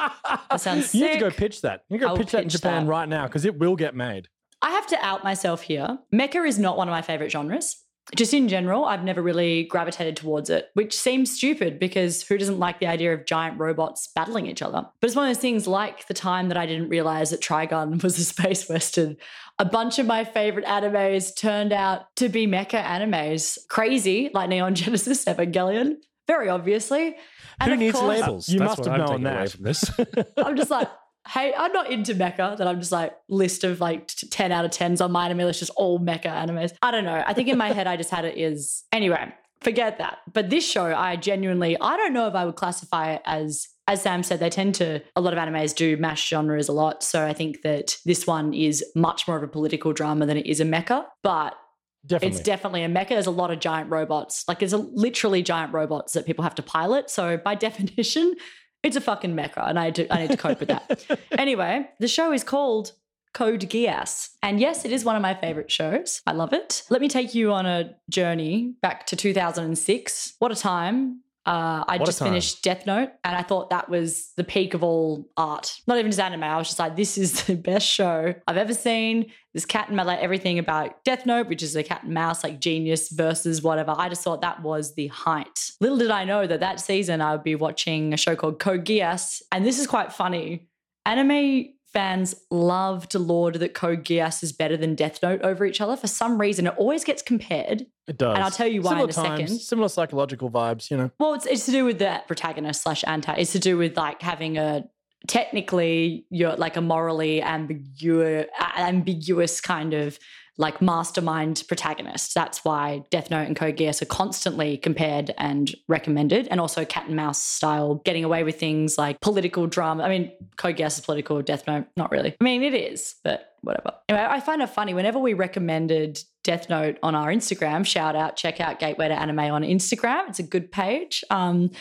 That sounds sick. You need to go pitch that. You need to go will pitch that in Japan that. right now because it will get made. I have to out myself here. Mecha is not one of my favorite genres. Just in general, I've never really gravitated towards it, which seems stupid because who doesn't like the idea of giant robots battling each other? But it's one of those things like the time that I didn't realize that Trigun was a space western. A bunch of my favorite animes turned out to be mecha animes. Crazy, like Neon Genesis Evangelion, very obviously. And Who of needs course, labels? You That's must have known that. away from this. I'm just like, hey, I'm not into mecha. That I'm just like list of like t- ten out of tens on my anime list, just all mecha animes. I don't know. I think in my head I just had it is anyway. Forget that. But this show, I genuinely, I don't know if I would classify it as. As Sam said, they tend to, a lot of animes do mash genres a lot. So I think that this one is much more of a political drama than it is a mecha. But Definitely. It's definitely a mecha. There's a lot of giant robots. Like there's a, literally giant robots that people have to pilot. So by definition, it's a fucking mecha, and I need to, I need to cope with that. anyway, the show is called Code Geass. And yes, it is one of my favorite shows. I love it. Let me take you on a journey back to 2006. What a time. Uh, I What just finished Death Note, and I thought that was the peak of all art. Not even just anime. I was just like, this is the best show I've ever seen. This cat and mouse, like everything about Death Note, which is a cat and mouse, like genius versus whatever. I just thought that was the height. Little did I know that that season I would be watching a show called Code Geass, and this is quite funny. Anime fans love to laud that Code Geass is better than Death Note over each other. For some reason, it always gets compared. it does. And I'll tell you why similar in a times, second. Similar psychological vibes, you know. Well, it's, it's to do with the protagonist slash anti. It's to do with like having a technically you're like a morally ambiguous, ambiguous kind of like mastermind protagonist. That's why Death Note and Code Geass are constantly compared and recommended, and also cat and mouse style, getting away with things like political drama. I mean, Code Geass is political, Death Note, not really. I mean, it is, but whatever. Anyway, I find it funny whenever we recommended Death Note on our Instagram. Shout out, check out Gateway to Anime on Instagram. It's a good page. Um,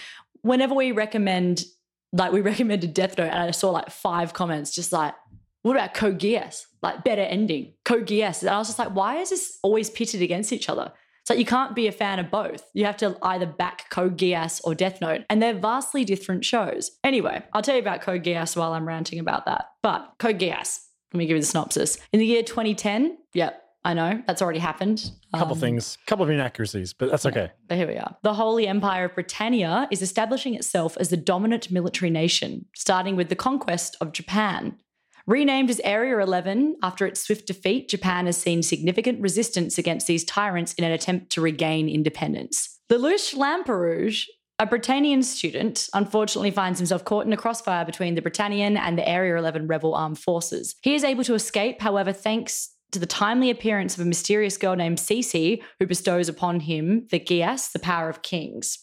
whenever we recommend, like we recommended Death Note, and I saw like five comments, just like, what about Code Geass? Like better ending, Code Geass. And I was just like, why is this always pitted against each other? It's like you can't be a fan of both. You have to either back Code Geass or Death Note, and they're vastly different shows. Anyway, I'll tell you about Code Geass while I'm ranting about that. But Code Geass, let me give you the synopsis. In the year 2010, yep, I know that's already happened. A couple Um, things, a couple of inaccuracies, but that's okay. but here we are. The Holy Empire of Britannia is establishing itself as the dominant military nation, starting with the conquest of Japan. Renamed as Area 11 after its swift defeat, Japan has seen significant resistance against these tyrants in an attempt to regain independence. Lelouch Lamperouge, a Britannian student, unfortunately finds himself caught in a crossfire between the Britannian and the Area 11 rebel armed forces. He is able to escape, however, thanks to the timely appearance of a mysterious girl named C.C., who bestows upon him the Geass, the power of kings.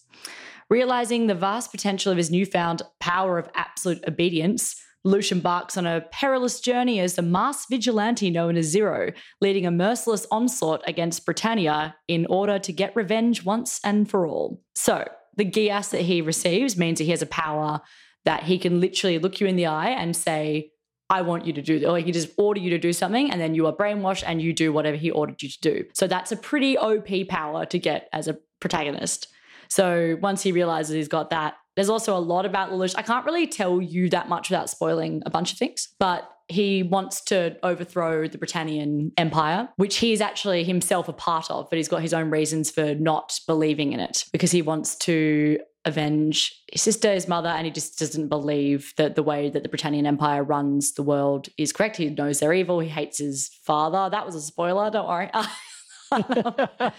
Realizing the vast potential of his newfound power of absolute obedience, Lelouch embarks on a perilous journey as the masked vigilante known as Zero, leading a merciless onslaught against Britannia in order to get revenge once and for all. So, the Geass that he receives means that he has a power that he can literally look you in the eye and say, I want you to do. Or he can just order you to do something and then you are brainwashed and you do whatever he ordered you to do. So that's a pretty OP power to get as a protagonist. So once he realizes he's got that, there's also a lot about Lelouch. I can't really tell you that much without spoiling a bunch of things, but he wants to overthrow the Britannian Empire, which he is actually himself a part of, but he's got his own reasons for not believing in it because he wants to avenge his sister, his mother, and he just doesn't believe that the way that the Britannian Empire runs the world is correct. He knows they're evil. He hates his father. That was a spoiler. Don't worry. I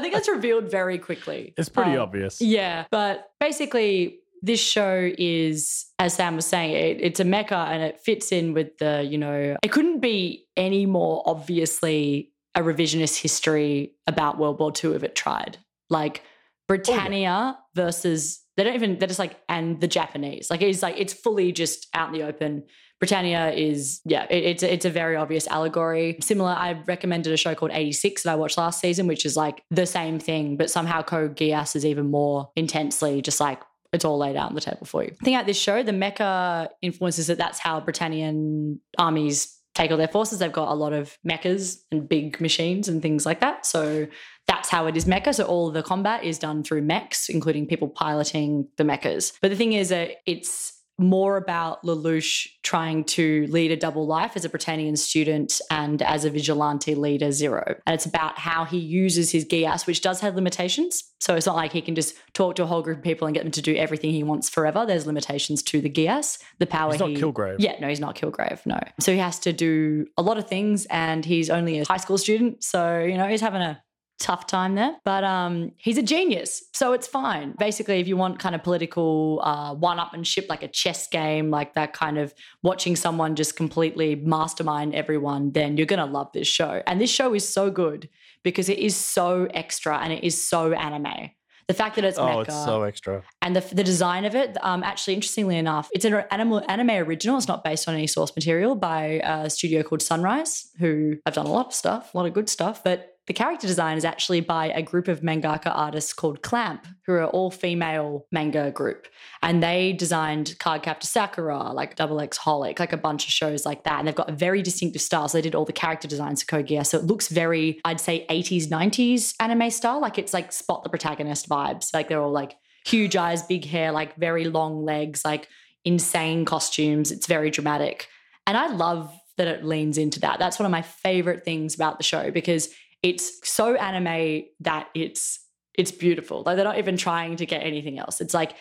think that's revealed very quickly. It's pretty Um, obvious. Yeah, but basically, this show is, as Sam was saying, it, it's a mecha and it fits in with the, you know, it couldn't be any more obviously a revisionist history about World War II if it tried. Like oh, Britannia versus they don't even they're just like and the Japanese. Like it's like it's fully just out in the open. Britannia is yeah, it, it's a, it's a very obvious allegory. Similar, I recommended a show called 86 that I watched last season, which is like the same thing, but somehow Code Geass is even more intensely just like it's all laid out on the table for you. The thing about this show, the mecha influences that that's how Britannian armies take all their forces. They've got a lot of mechas and big machines and things like that. So that's how it is mecha. So all the combat is done through mechs, including people piloting the mechas. But the thing is that it's more about Lelouch trying to lead a double life as a Britannian student and as a vigilante leader zero. And it's about how he uses his Geass, which does have limitations. So it's not like he can just talk to a whole group of people and get them to do everything he wants forever. There's limitations to the Geass, the power He's not he Kilgrave. yeah, no, he's not Kilgrave. No. So he has to do a lot of things and he's only a high school student. So, you know, he's having a tough time there. But um, he's a genius. So it's fine. Basically, if you want kind of political uh, one upmanship, like a chess game, like that kind of watching someone just completely mastermind everyone, then you're going to love this show. And this show is so good because it is so extra and it is so anime. The fact that it's Oh, mecha it's so extra. and the, the design of it um, actually interestingly enough it's an animal, anime original it's not based on any source material by a studio called sunrise who have done a lot of stuff a lot of good stuff but the character design is actually by a group of mangaka artists called Clamp, who are all female manga group. And they designed Cardcaptor Sakura, like Double X Holic, like a bunch of shows like that. And they've got a very distinctive style. So they did all the character designs for Geass. So it looks very, I'd say, 80s, 90s anime style. Like it's like spot the protagonist vibes. Like they're all like huge eyes, big hair, like very long legs, like insane costumes. It's very dramatic. And I love that it leans into that. That's one of my favorite things about the show because it's so anime that it's it's beautiful. Like they're not even trying to get anything else. It's like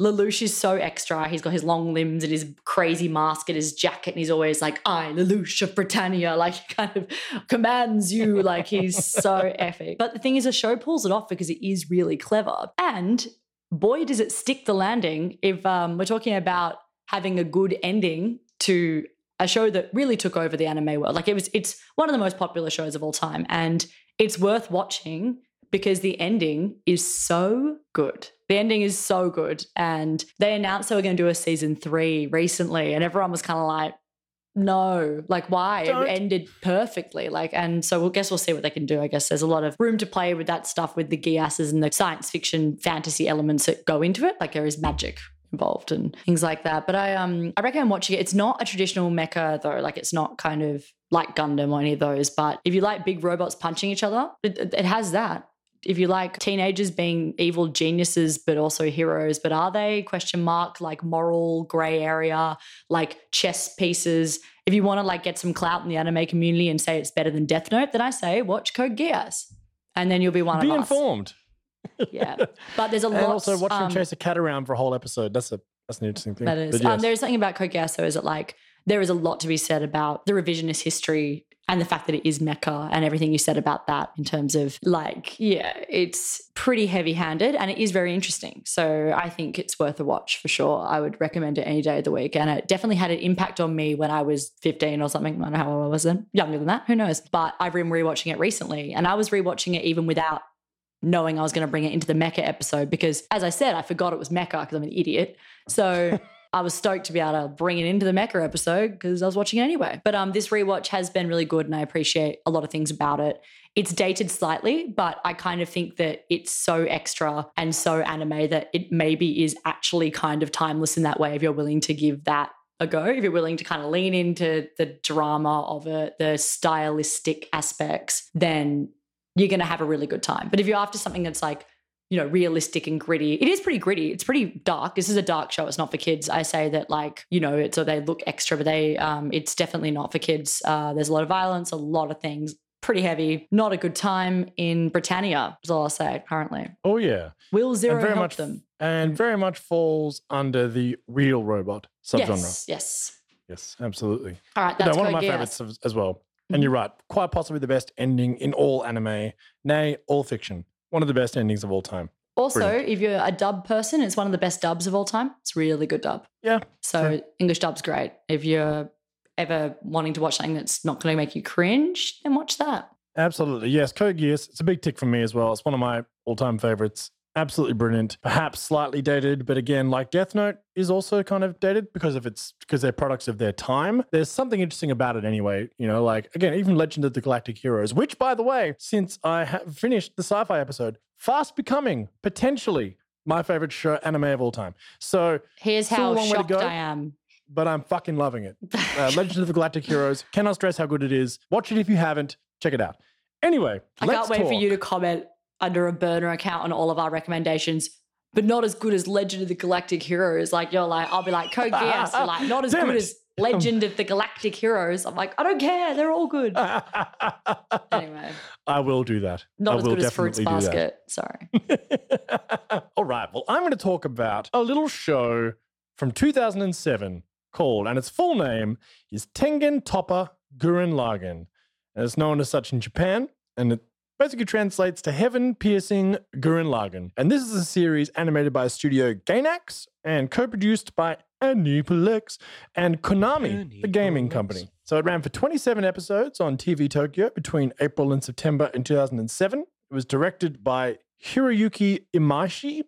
Lelouch is so extra. He's got his long limbs and his crazy mask and his jacket, and he's always like, I, Lelouch of Britannia, like he kind of commands you. Like he's so epic. But the thing is, the show pulls it off because it is really clever. And boy, does it stick the landing if um, we're talking about having a good ending to a show that really took over the anime world. Like it was, it's one of the most popular shows of all time, and it's worth watching because the ending is so good. The ending is so good, and they announced they were going to do a season three recently, and everyone was kind of like, "No, like why? Don't. It ended perfectly." Like, and so we'll guess we'll see what they can do. I guess there's a lot of room to play with that stuff with the geasses and the science fiction fantasy elements that go into it. Like there is magic involved and things like that. But I um I recommend watching it. It's not a traditional mecha though. Like it's not kind of like Gundam or any of those. But if you like big robots punching each other, it, it has that. If you like teenagers being evil geniuses but also heroes, but are they question mark like moral gray area, like chess pieces? If you want to like get some clout in the anime community and say it's better than Death Note, then I say watch Code Geass. And then you'll be one Be of us. Be informed. Yeah. But there's a And lot also watch um, them chase a cat around for a whole episode. That's a that's an interesting thing. That is. But Um, there's something about Code is that like there is a lot to be said about the revisionist history and the fact that it is Mecha and everything you said about that in terms of like, yeah, it's pretty heavy handed and it is very interesting. So I think it's worth a watch for sure. I would recommend it any day of the week. And it definitely had an impact on me when I was 15 or something. I don't know how old I was then, younger than that, who knows? But I've been rewatching it recently and I was rewatching it even without knowing I was going to bring it into the Mecha episode because, as I said, I forgot it was Mecha because I'm an idiot. So I was stoked to be able to bring it into the Mecha episode because I was watching it anyway. But um, this rewatch has been really good, and I appreciate a lot of things about it. It's dated slightly, but I kind of think that it's so extra and so anime that it maybe is actually kind of timeless in that way if you're willing to give that a go, if you're willing to kind of lean into the drama of it, the stylistic aspects, then you're going to have a really good time. But if you're after something that's like, you know, realistic and gritty, it is pretty gritty. It's pretty dark. This is a dark show. It's not for kids. I say that like, you know, it's so they look extra, but they, um, it's definitely not for kids. Uh, there's a lot of violence, a lot of things, pretty heavy. Not a good time in Britannia. Is all I'll say currently. oh yeah. Will Zero and very help much them? and very much falls under the real robot subgenre. Yes, yes. Yes, absolutely. All right, that's No, one of my favorites as well. Mm-hmm. And you're right, quite possibly the best ending in all anime, nay, all fiction. One of the best endings of all time. Also, Brilliant. if you're a dub person, it's one of the best dubs of all time. It's really good dub. Yeah, So. English dub's great. If you're ever wanting to watch something that's not going to make you cringe, then watch that. absolutely. Yes, Code Geass. It's a big tick for me as well. It's one of my all-time favorites. Absolutely brilliant. Perhaps slightly dated, but again, like Death Note is also kind of dated because of its because they're products of their time. There's something interesting about it anyway. You know, like again, even Legend of the Galactic Heroes, which by the way, since I have finished the sci-fi episode, fast becoming potentially my favorite show anime of all time. So Here's how long way to shocked go. I am. but I'm fucking loving it. Uh, Legend of the Galactic Heroes. Cannot stress how good it is. Watch it if you haven't. Check it out. Anyway, I can't wait for you to comment under a burner account on all of our recommendations. But not as good as Legend of the Galactic Heroes. Like you're like, I'll be like Code Geass. You're like, not as Damn good it. as Legend of the Galactic Heroes. I'm like, I don't care. They're all good. Anyway, I will do that. not I as good as Fruits Basket. Sorry. All right. Well, I'm going to talk about a little show from 2007 called, and its full name is Tengen Toppa Gurren Lagann. And it's known as such in Japan, and it basically translates to Heaven Piercing Gurren Lagann. And this is a series animated by Studio Gainax and co-produced by Aniplex and Konami, the gaming company. So it ran for 27 episodes on TV Tokyo between April and September in 2007. It was directed by Hiroyuki Imaishi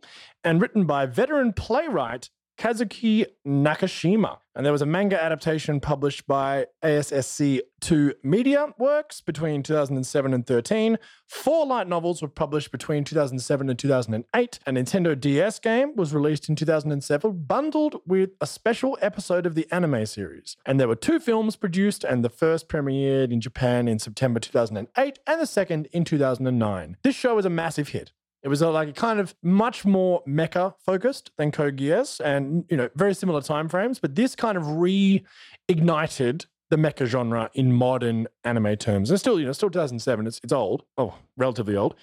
and written by veteran playwright Kazuki Nakashima. And there was a manga adaptation published by ASSC 2 Media Works between 2007 and 13. Four light novels were published between 2007 and 2008. A Nintendo DS game was released in 2007, bundled with a special episode of the anime series. And there were two films produced, and the first premiered in Japan in September 2008, and the second in 2009. This show was a massive hit. It was a, like a kind of much more mecha focused than Code Geass, and you know very similar time frames. But this kind of reignited the mecha genre in modern anime terms. And still, you know, still 2007. It's it's old. Oh, relatively old.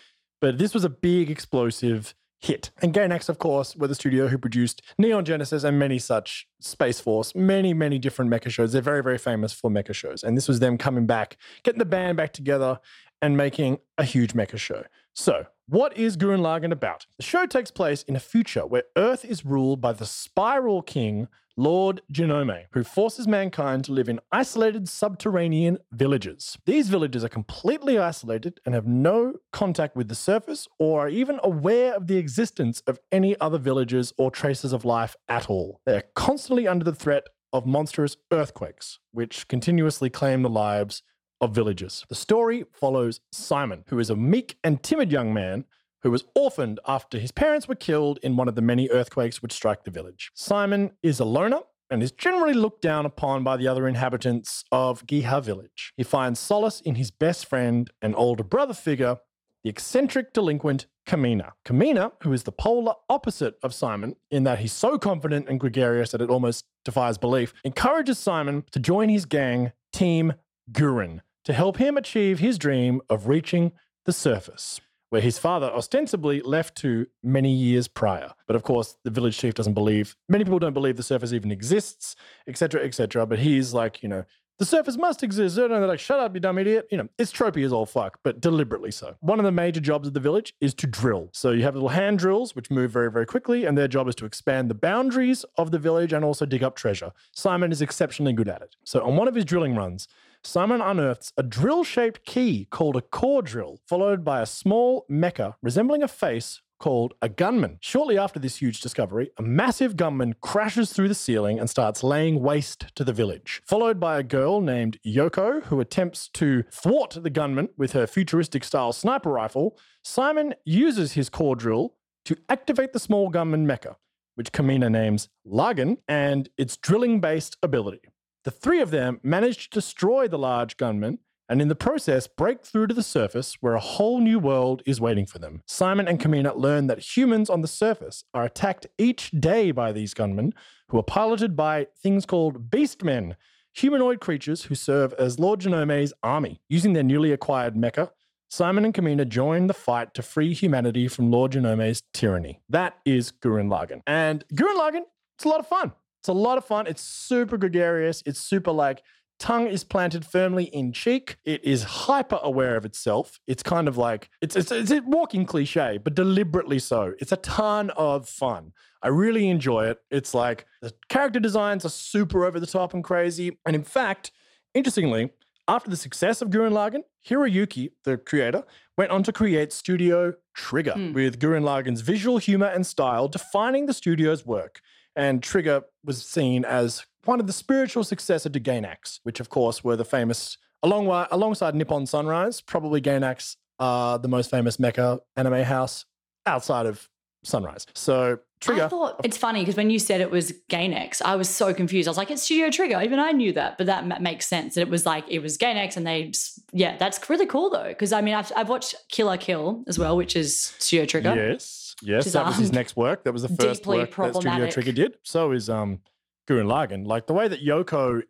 But this was a big explosive hit. And Gainax, of course, were the studio who produced Neon Genesis and many such Space Force, many, many different mecha shows. They're very, very famous for mecha shows. And this was them coming back, getting the band back together and making a huge mecha show. So, what is Gurren Lagann about? The show takes place in a future where Earth is ruled by the Spiral King, Lord Genome, who forces mankind to live in isolated subterranean villages. These villages are completely isolated and have no contact with the surface or are even aware of the existence of any other villages or traces of life at all. They are constantly under the threat of monstrous earthquakes, which continuously claim the lives of villagers. The story follows Simon, who is a meek and timid young man who was orphaned after his parents were killed in one of the many earthquakes which strike the village. Simon is a loner and is generally looked down upon by the other inhabitants of Giha village. He finds solace in his best friend and older brother figure, the eccentric delinquent Kamina. Kamina, who is the polar opposite of Simon in that he's so confident and gregarious that it almost defies belief, encourages Simon to join his gang, Team Gurren, to help him achieve his dream of reaching the surface, where his father ostensibly left to many years prior. But of course, the village chief doesn't believe, many people don't believe the surface even exists, etc., etc. But he's like, you know, the surface must exist. They're like, shut up, you dumb idiot. You know, it's tropey as all fuck, but deliberately so. One of the major jobs of the village is to drill. So you have little hand drills, which move very, very quickly, and their job is to expand the boundaries of the village and also dig up treasure. Simon is exceptionally good at it. So on one of his drilling runs, Simon unearths a drill shaped key called a core drill, followed by a small mecha resembling a face called a gunman. Shortly after this huge discovery, a massive gunman crashes through the ceiling and starts laying waste to the village, followed by a girl named Yoko who attempts to thwart the gunman with her futuristic style sniper rifle. Simon uses his core drill to activate the small gunman mecha, which Kamina names Lagann, and its drilling based ability. The three of them manage to destroy the large gunman and in the process break through to the surface where a whole new world is waiting for them. Simon and Kamina learn that humans on the surface are attacked each day by these gunmen, who are piloted by things called beastmen, humanoid creatures who serve as Lord Genome's army. Using their newly acquired mecha, Simon and Kamina join the fight to free humanity from Lord Genome's tyranny. That is Gurren Lagann. And Gurren Lagann, it's a lot of fun. It's a lot of fun. It's super gregarious. It's super like tongue is planted firmly in cheek. It is hyper aware of itself. It's kind of like it's, it's it's a walking cliche, but deliberately so. It's a ton of fun. I really enjoy it. It's like the character designs are super over the top and crazy. And in fact, interestingly, after the success of Gurren Lagann, Hiroyuki, the creator, went on to create Studio Trigger Hmm. with Gurren Lagann's visual humor and style defining the studio's work. And Trigger was seen as one of the spiritual successor to Gainax, which of course were the famous, along, alongside Nippon Sunrise, probably Gainax are the most famous mecha anime house outside of Sunrise. So Trigger. I thought it's funny because when you said it was Gainax, I was so confused. I was like, it's Studio Trigger. Even I knew that, but that ma- makes sense. That it was like it was Gainax, and they, yeah, that's really cool though. Because I mean, I've, I've watched Kill la Kill as well, which is Studio Trigger. Yes, yes, that was his next work. That was the first work that Studio. Trigger did. So is um Gurren Lagann. Like the way that Yoko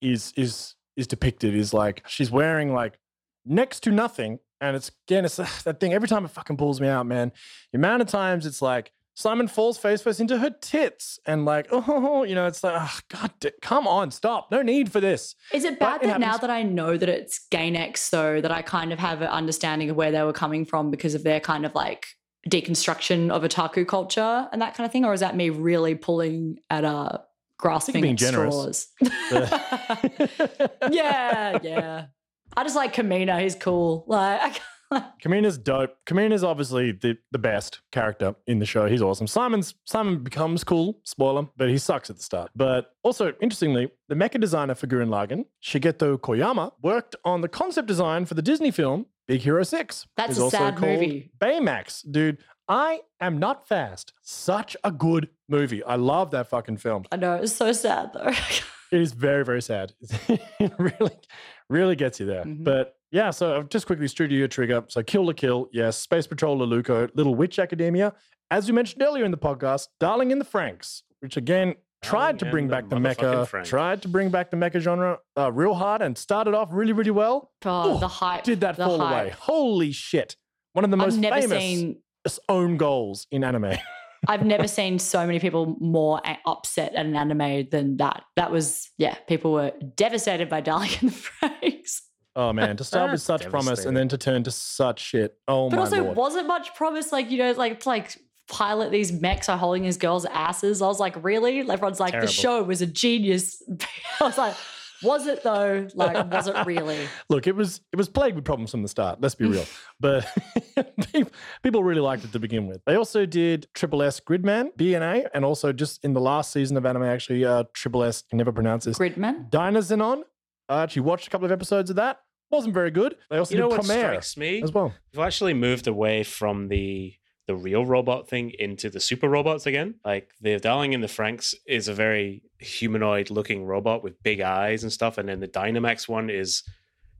is is is depicted is like she's wearing like next to nothing, and it's again it's that thing. Every time it fucking pulls me out, man. The amount of times it's like. Simon falls face first into her tits and like, oh, you know, it's like, oh, God, come on, stop. No need for this. Is it But bad it that now that I know that it's Gainax, though, that I kind of have an understanding of where they were coming from because of their kind of like deconstruction of otaku culture and that kind of thing? Or is that me really pulling at a grasping being straws? yeah, yeah. I just like Kamina. He's cool. Like, Kamina's dope. Kamina's obviously the, the best character in the show. He's awesome. Simon's Simon becomes cool, spoiler, but he sucks at the start. But also, interestingly, the mecha designer for Gurren Lagann, Shigeto Koyama, worked on the concept design for the Disney film Big Hero 6. That's a also sad movie. Baymax. Dude, I am not fast. Such a good movie. I love that fucking film. I know it's so sad though. It is very, very sad. it really, really gets you there. Mhm. But yeah, so I've just quickly, Studio Trigger. So Kill la Kill, yes. Space Patrol Luluco, Little Witch Academia. As we mentioned earlier in the podcast, Darling in the Franxx, which again tried to bring back the the mecha, motherfucking tried to bring back the mecha genre uh, real hard and started off really, really well. oh, Ooh, the hype. Did that fall hype. away? Holy shit. One of the most never famous seen own goals in anime. I've never seen so many people more upset at an anime than that. That was yeah, people were devastated by Darling in the Franxx. Oh man, to start with such promise and then to turn to such shit. Oh But my also, lord. wasn't much promise. Like you know, like like pilot these mechs are holding these girls' asses. I was like, really? Everyone's like, Terrible. the show was a genius. I was like, was it though? Like, was it really? Look, it was it was plagued with problems from the start. Let's be real, but people really liked it to begin with. They also did Triple S Gridman BNA, and also just in the last season of anime, actually, uh, Triple S can never pronounce this. Gridman. Dynazenon. I actually watched a couple of episodes of that. Wasn't very good. They also You know did what Promare strikes me? as well. We've actually moved away from the the real robot thing into the super robots again. Like the Darling in the Franxx is a very humanoid looking robot with big eyes and stuff, and then the Dynamax one is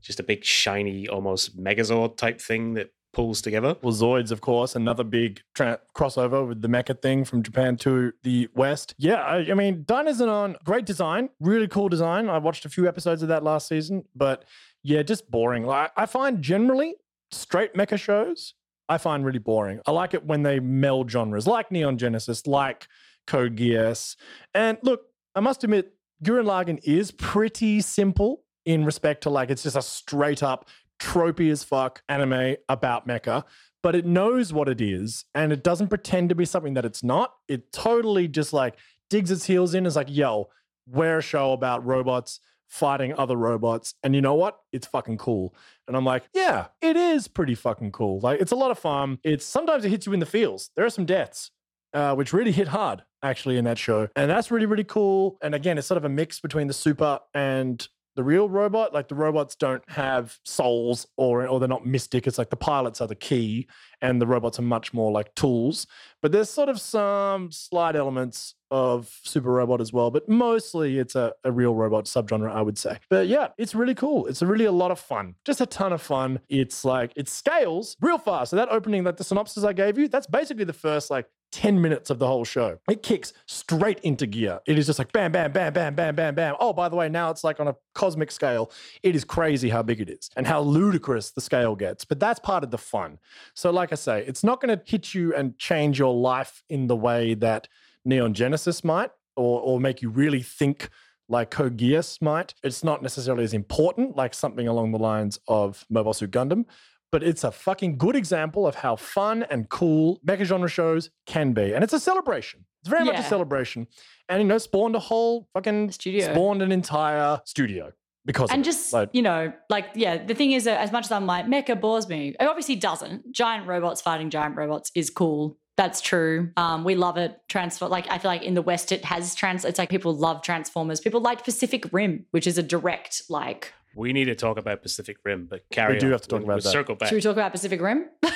just a big shiny, almost Megazord type thing that pulls together. Well, Zoids, of course, another big tra- crossover with the mecha thing from Japan to the West. Yeah, I, I mean, Dynazenon, great design, really cool design. I watched a few episodes of that last season, but yeah, just boring. Like, I find generally straight mecha shows, I find really boring. I like it when they meld genres, like Neon Genesis, like Code Geass. And look, I must admit, Gurren Lagann is pretty simple in respect to like it's just a straight up tropey as fuck anime about mecha, but it knows what it is and it doesn't pretend to be something that it's not. It totally just like digs its heels in. and Is like, yo, we're a show about robots fighting other robots. And you know what? It's fucking cool. And I'm like, yeah, it is pretty fucking cool. Like, it's a lot of fun. It's sometimes it hits you in the feels. There are some deaths, uh, which really hit hard actually in that show. And that's really, really cool. And again, it's sort of a mix between the super and the real robot. Like the robots don't have souls or or they're not mystic. It's like the pilots are the key and the robots are much more like tools. But there's sort of some slight elements of super robot as well. But mostly it's a, a real robot subgenre, I would say. But yeah, it's really cool. It's really a lot of fun. Just a ton of fun. It's like it scales real fast. So that opening, like the synopsis I gave you, that's basically the first like 10 minutes of the whole show. It kicks straight into gear. It is just like bam, bam, bam, bam, bam, bam, bam. Oh, by the way, now it's like on a cosmic scale. It is crazy how big it is and how ludicrous the scale gets. But that's part of the fun. So, like I say, it's not going to hit you and change your life in the way that Neon Genesis might or, or make you really think like Code might. It's not necessarily as important like something along the lines of Mobile Suit Gundam, but it's a fucking good example of how fun and cool mecha genre shows can be. And it's a celebration. It's very much a celebration. And, you know, spawned a whole fucking Studio. spawned an entire studio because and of it. just Like, you know like yeah the thing is that as much as i'm like mecha bores me it obviously doesn't giant robots fighting giant robots is cool that's true um, we love it transfer like i feel like in the west it has trans it's like people love transformers people like pacific rim which is a direct like We need to talk about Pacific Rim, but carry we do on. have to talk We'll- about we'll that. Circle back. should we talk about pacific rim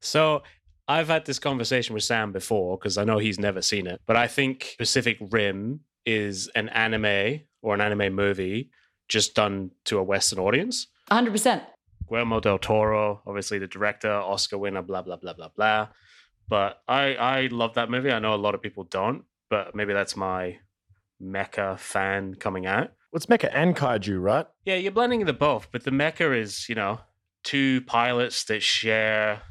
So I've had this conversation with Sam before because I know he's never seen it, but I think Pacific Rim is an anime or an anime movie just done to a Western audience. 100% Guillermo del Toro, obviously the director, Oscar winner, blah blah blah blah blah. But I I love that movie. I know a lot of people don't, but maybe that's my mecha fan coming out. It's mecha and kaiju, right? Yeah, you're blending the both, but the mecha is, you know, two pilots that share.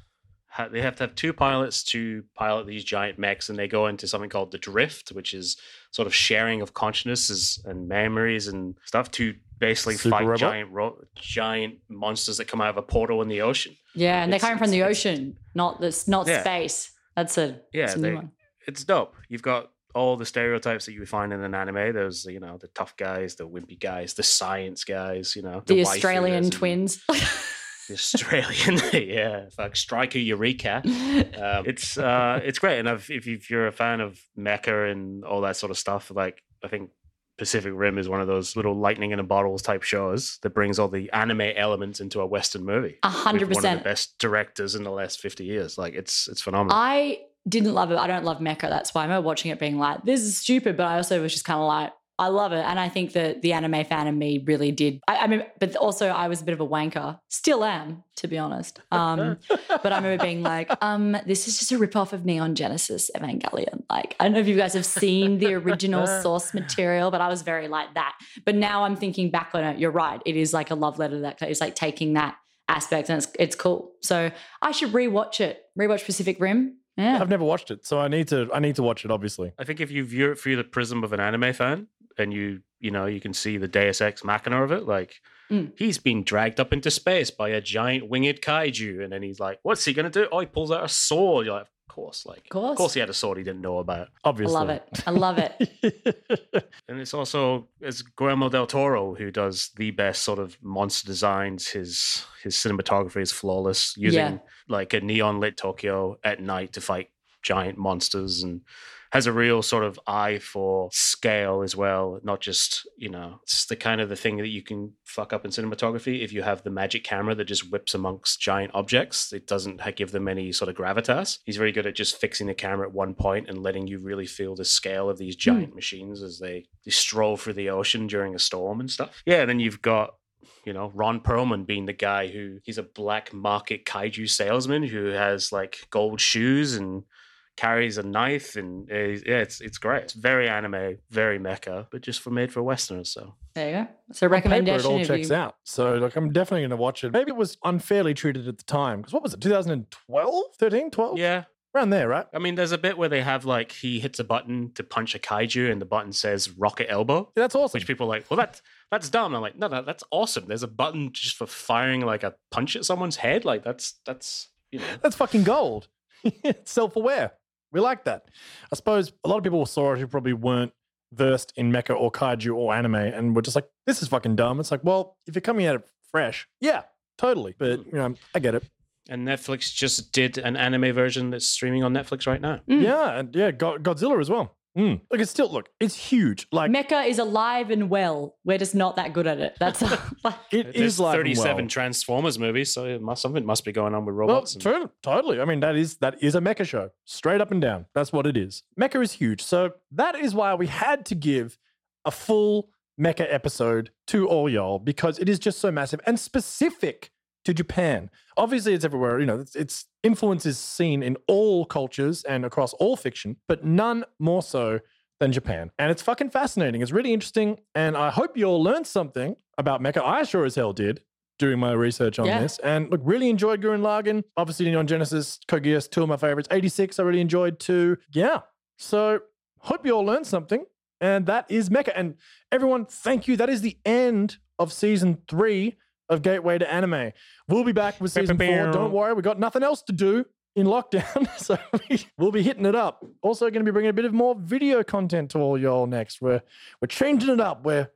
They have to have two pilots to pilot these giant mechs, and they go into something called the drift, which is sort of sharing of consciousnesses and memories and stuff to basically Super fight robot? giant ro- giant monsters that come out of a portal in the ocean. yeah and they're coming from the it's- it's- ocean not this not Yeah. space that's a, Yeah, that's a new they- one It's dope. You've got all the stereotypes that you would find in an anime. There's, you know, the tough guys, the wimpy guys, the science guys, you know, the waifus australian twins The Australian, yeah, like striker Eureka. Um, it's uh, it's great, and I've, if, if you're a fan of mecha and all that sort of stuff, like I think Pacific Rim is one of those little lightning in a bottles type shows that brings all the anime elements into a Western movie. A hundred with One of percent. the best directors in the last fifty years. Like it's it's phenomenal. I didn't love it. I don't love Mecha. That's why I remember watching it being like, this is stupid. But I also was just kind of like, I love it. And I think that the anime fan in me really did. I, I mean, but also I was a bit of a wanker. Still am, to be honest. Um, but I remember being like, um, this is just a ripoff of Neon Genesis Evangelion. Like, I don't know if you guys have seen the original source material, but I was very like that. But now I'm thinking back on it, you're right. It is like a love letter that. It's like taking that aspect and it's, it's cool. So I should rewatch it. Rewatch Pacific Rim. Yeah. I've never watched it, so I need to. I need to watch it. Obviously, I think if you view it through the prism of an anime fan, and you you know you can see the Deus Ex Machina of it, like Mm. he's been dragged up into space by a giant winged kaiju, and then he's like, "What's he gonna do?" Oh, he pulls out a sword. You're like, "Of course, like, Of course. course, he had a sword he didn't know about." Obviously, I love it. I love it. And it's also it's Guillermo del Toro who does the best sort of monster designs. His his cinematography is flawless, using Yeah. like a neon lit Tokyo at night to fight giant monsters and has a real sort of eye for scale as well. Not just, you know, it's the kind of the thing that you can fuck up in cinematography if you have the magic camera that just whips amongst giant objects. It doesn't give them any sort of gravitas. He's very good at just fixing the camera at one point and letting you really feel the scale of these hmm. giant machines as they, they stroll through the ocean during a storm and stuff. Yeah, and then you've got you know, Ron Perlman being the guy who he's a black market kaiju salesman who has like gold shoes and carries a knife and uh, yeah, it's it's great. It's very anime, very mecha, but just for made for Westerners. So There you go. So On paper, recommendation. it all checks you- out. So, like, I'm definitely going to watch it. Maybe it was unfairly treated at the time because what was it? 2012, 13, 12, yeah, around there, right? I mean, there's a bit where they have like he hits a button to punch a kaiju, and the button says "Rocket Elbow." Yeah, that's awesome. Which people are like, well, that's that's dumb. I'm like, no, no, that's awesome. There's a button just for firing like a punch at someone's head. Like that's that's you know, That's fucking gold. it's self-aware. We like that. I suppose a lot of people saw it who probably weren't versed in mecha or kaiju or anime and were just like, this is fucking dumb. It's like, well, if you're coming at it fresh, yeah, totally. But you know, I get it. and Netflix just did an anime version that's streaming on Netflix right now. Mm. Yeah, and yeah, Go- Godzilla as well. Mm. Look, it's still look, it's huge. Like Mecha is alive and well. We're just not that good at it. That's like, it There's is like 37 well. Transformers movies, so it must, something must be going on with Well, robots. and- true, totally. I mean, that is that is a mecha show, straight up and down. That's what it is. Mecha is huge, so that is why we had to give a full mecha episode to all y'all because it is just so massive and specific to Japan. Obviously, it's everywhere. You know, its, its influence is seen in all cultures and across all fiction, but none more so than Japan. And it's fucking fascinating. It's really interesting, and I hope you all learned something about mecha. I sure as hell did doing my research on Yeah. this. And look, really enjoyed Gurren Lagann. Obviously, Neon Genesis, Geass, two of my favorites. 86, I really enjoyed too. Yeah. So hope you all learned something. And that is Mecha. And everyone, thank you. That is the end of season three of Gateway to Anime. We'll be back with season four. Don't worry, we got nothing else to do in lockdown. So we, we'll be hitting it up. Also, going to be bringing a bit of more video content to all y'all next. We're we're changing it up. We're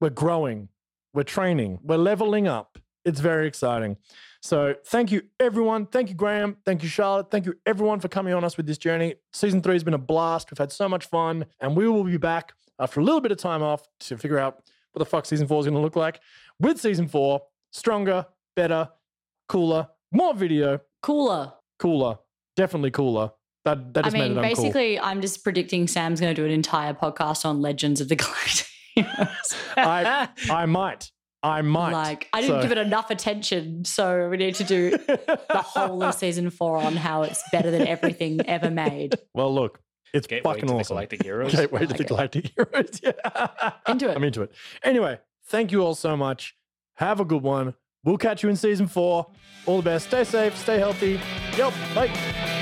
we're growing. We're training. We're leveling up. It's very exciting. So thank you, everyone. Thank you, Graham. Thank you, Charlotte. Thank you, everyone, for coming on us with this journey. Season three has been a blast. We've had so much fun, and we will be back after a little bit of time off to figure out what the fuck season four is going to look like. With season four, stronger, better, cooler, more video, cooler. cooler, definitely cooler. That that I just made mean, it uncool. basically, I'm just predicting Sam's going to do an entire podcast on Legends of the Galactic I I might, I might. like, I didn't So- give it enough attention, so we need to do the whole of season four on how it's better than everything ever made. well, look, it's Gateway fucking to the. Galactic Heroes. Gateway to like the it. Galactic Heroes. Yeah. Into it. I'm into it. Anyway, thank you all so much. Have a good one. We'll catch you in season four. All the best. Stay safe. Stay healthy. Yep. Bye.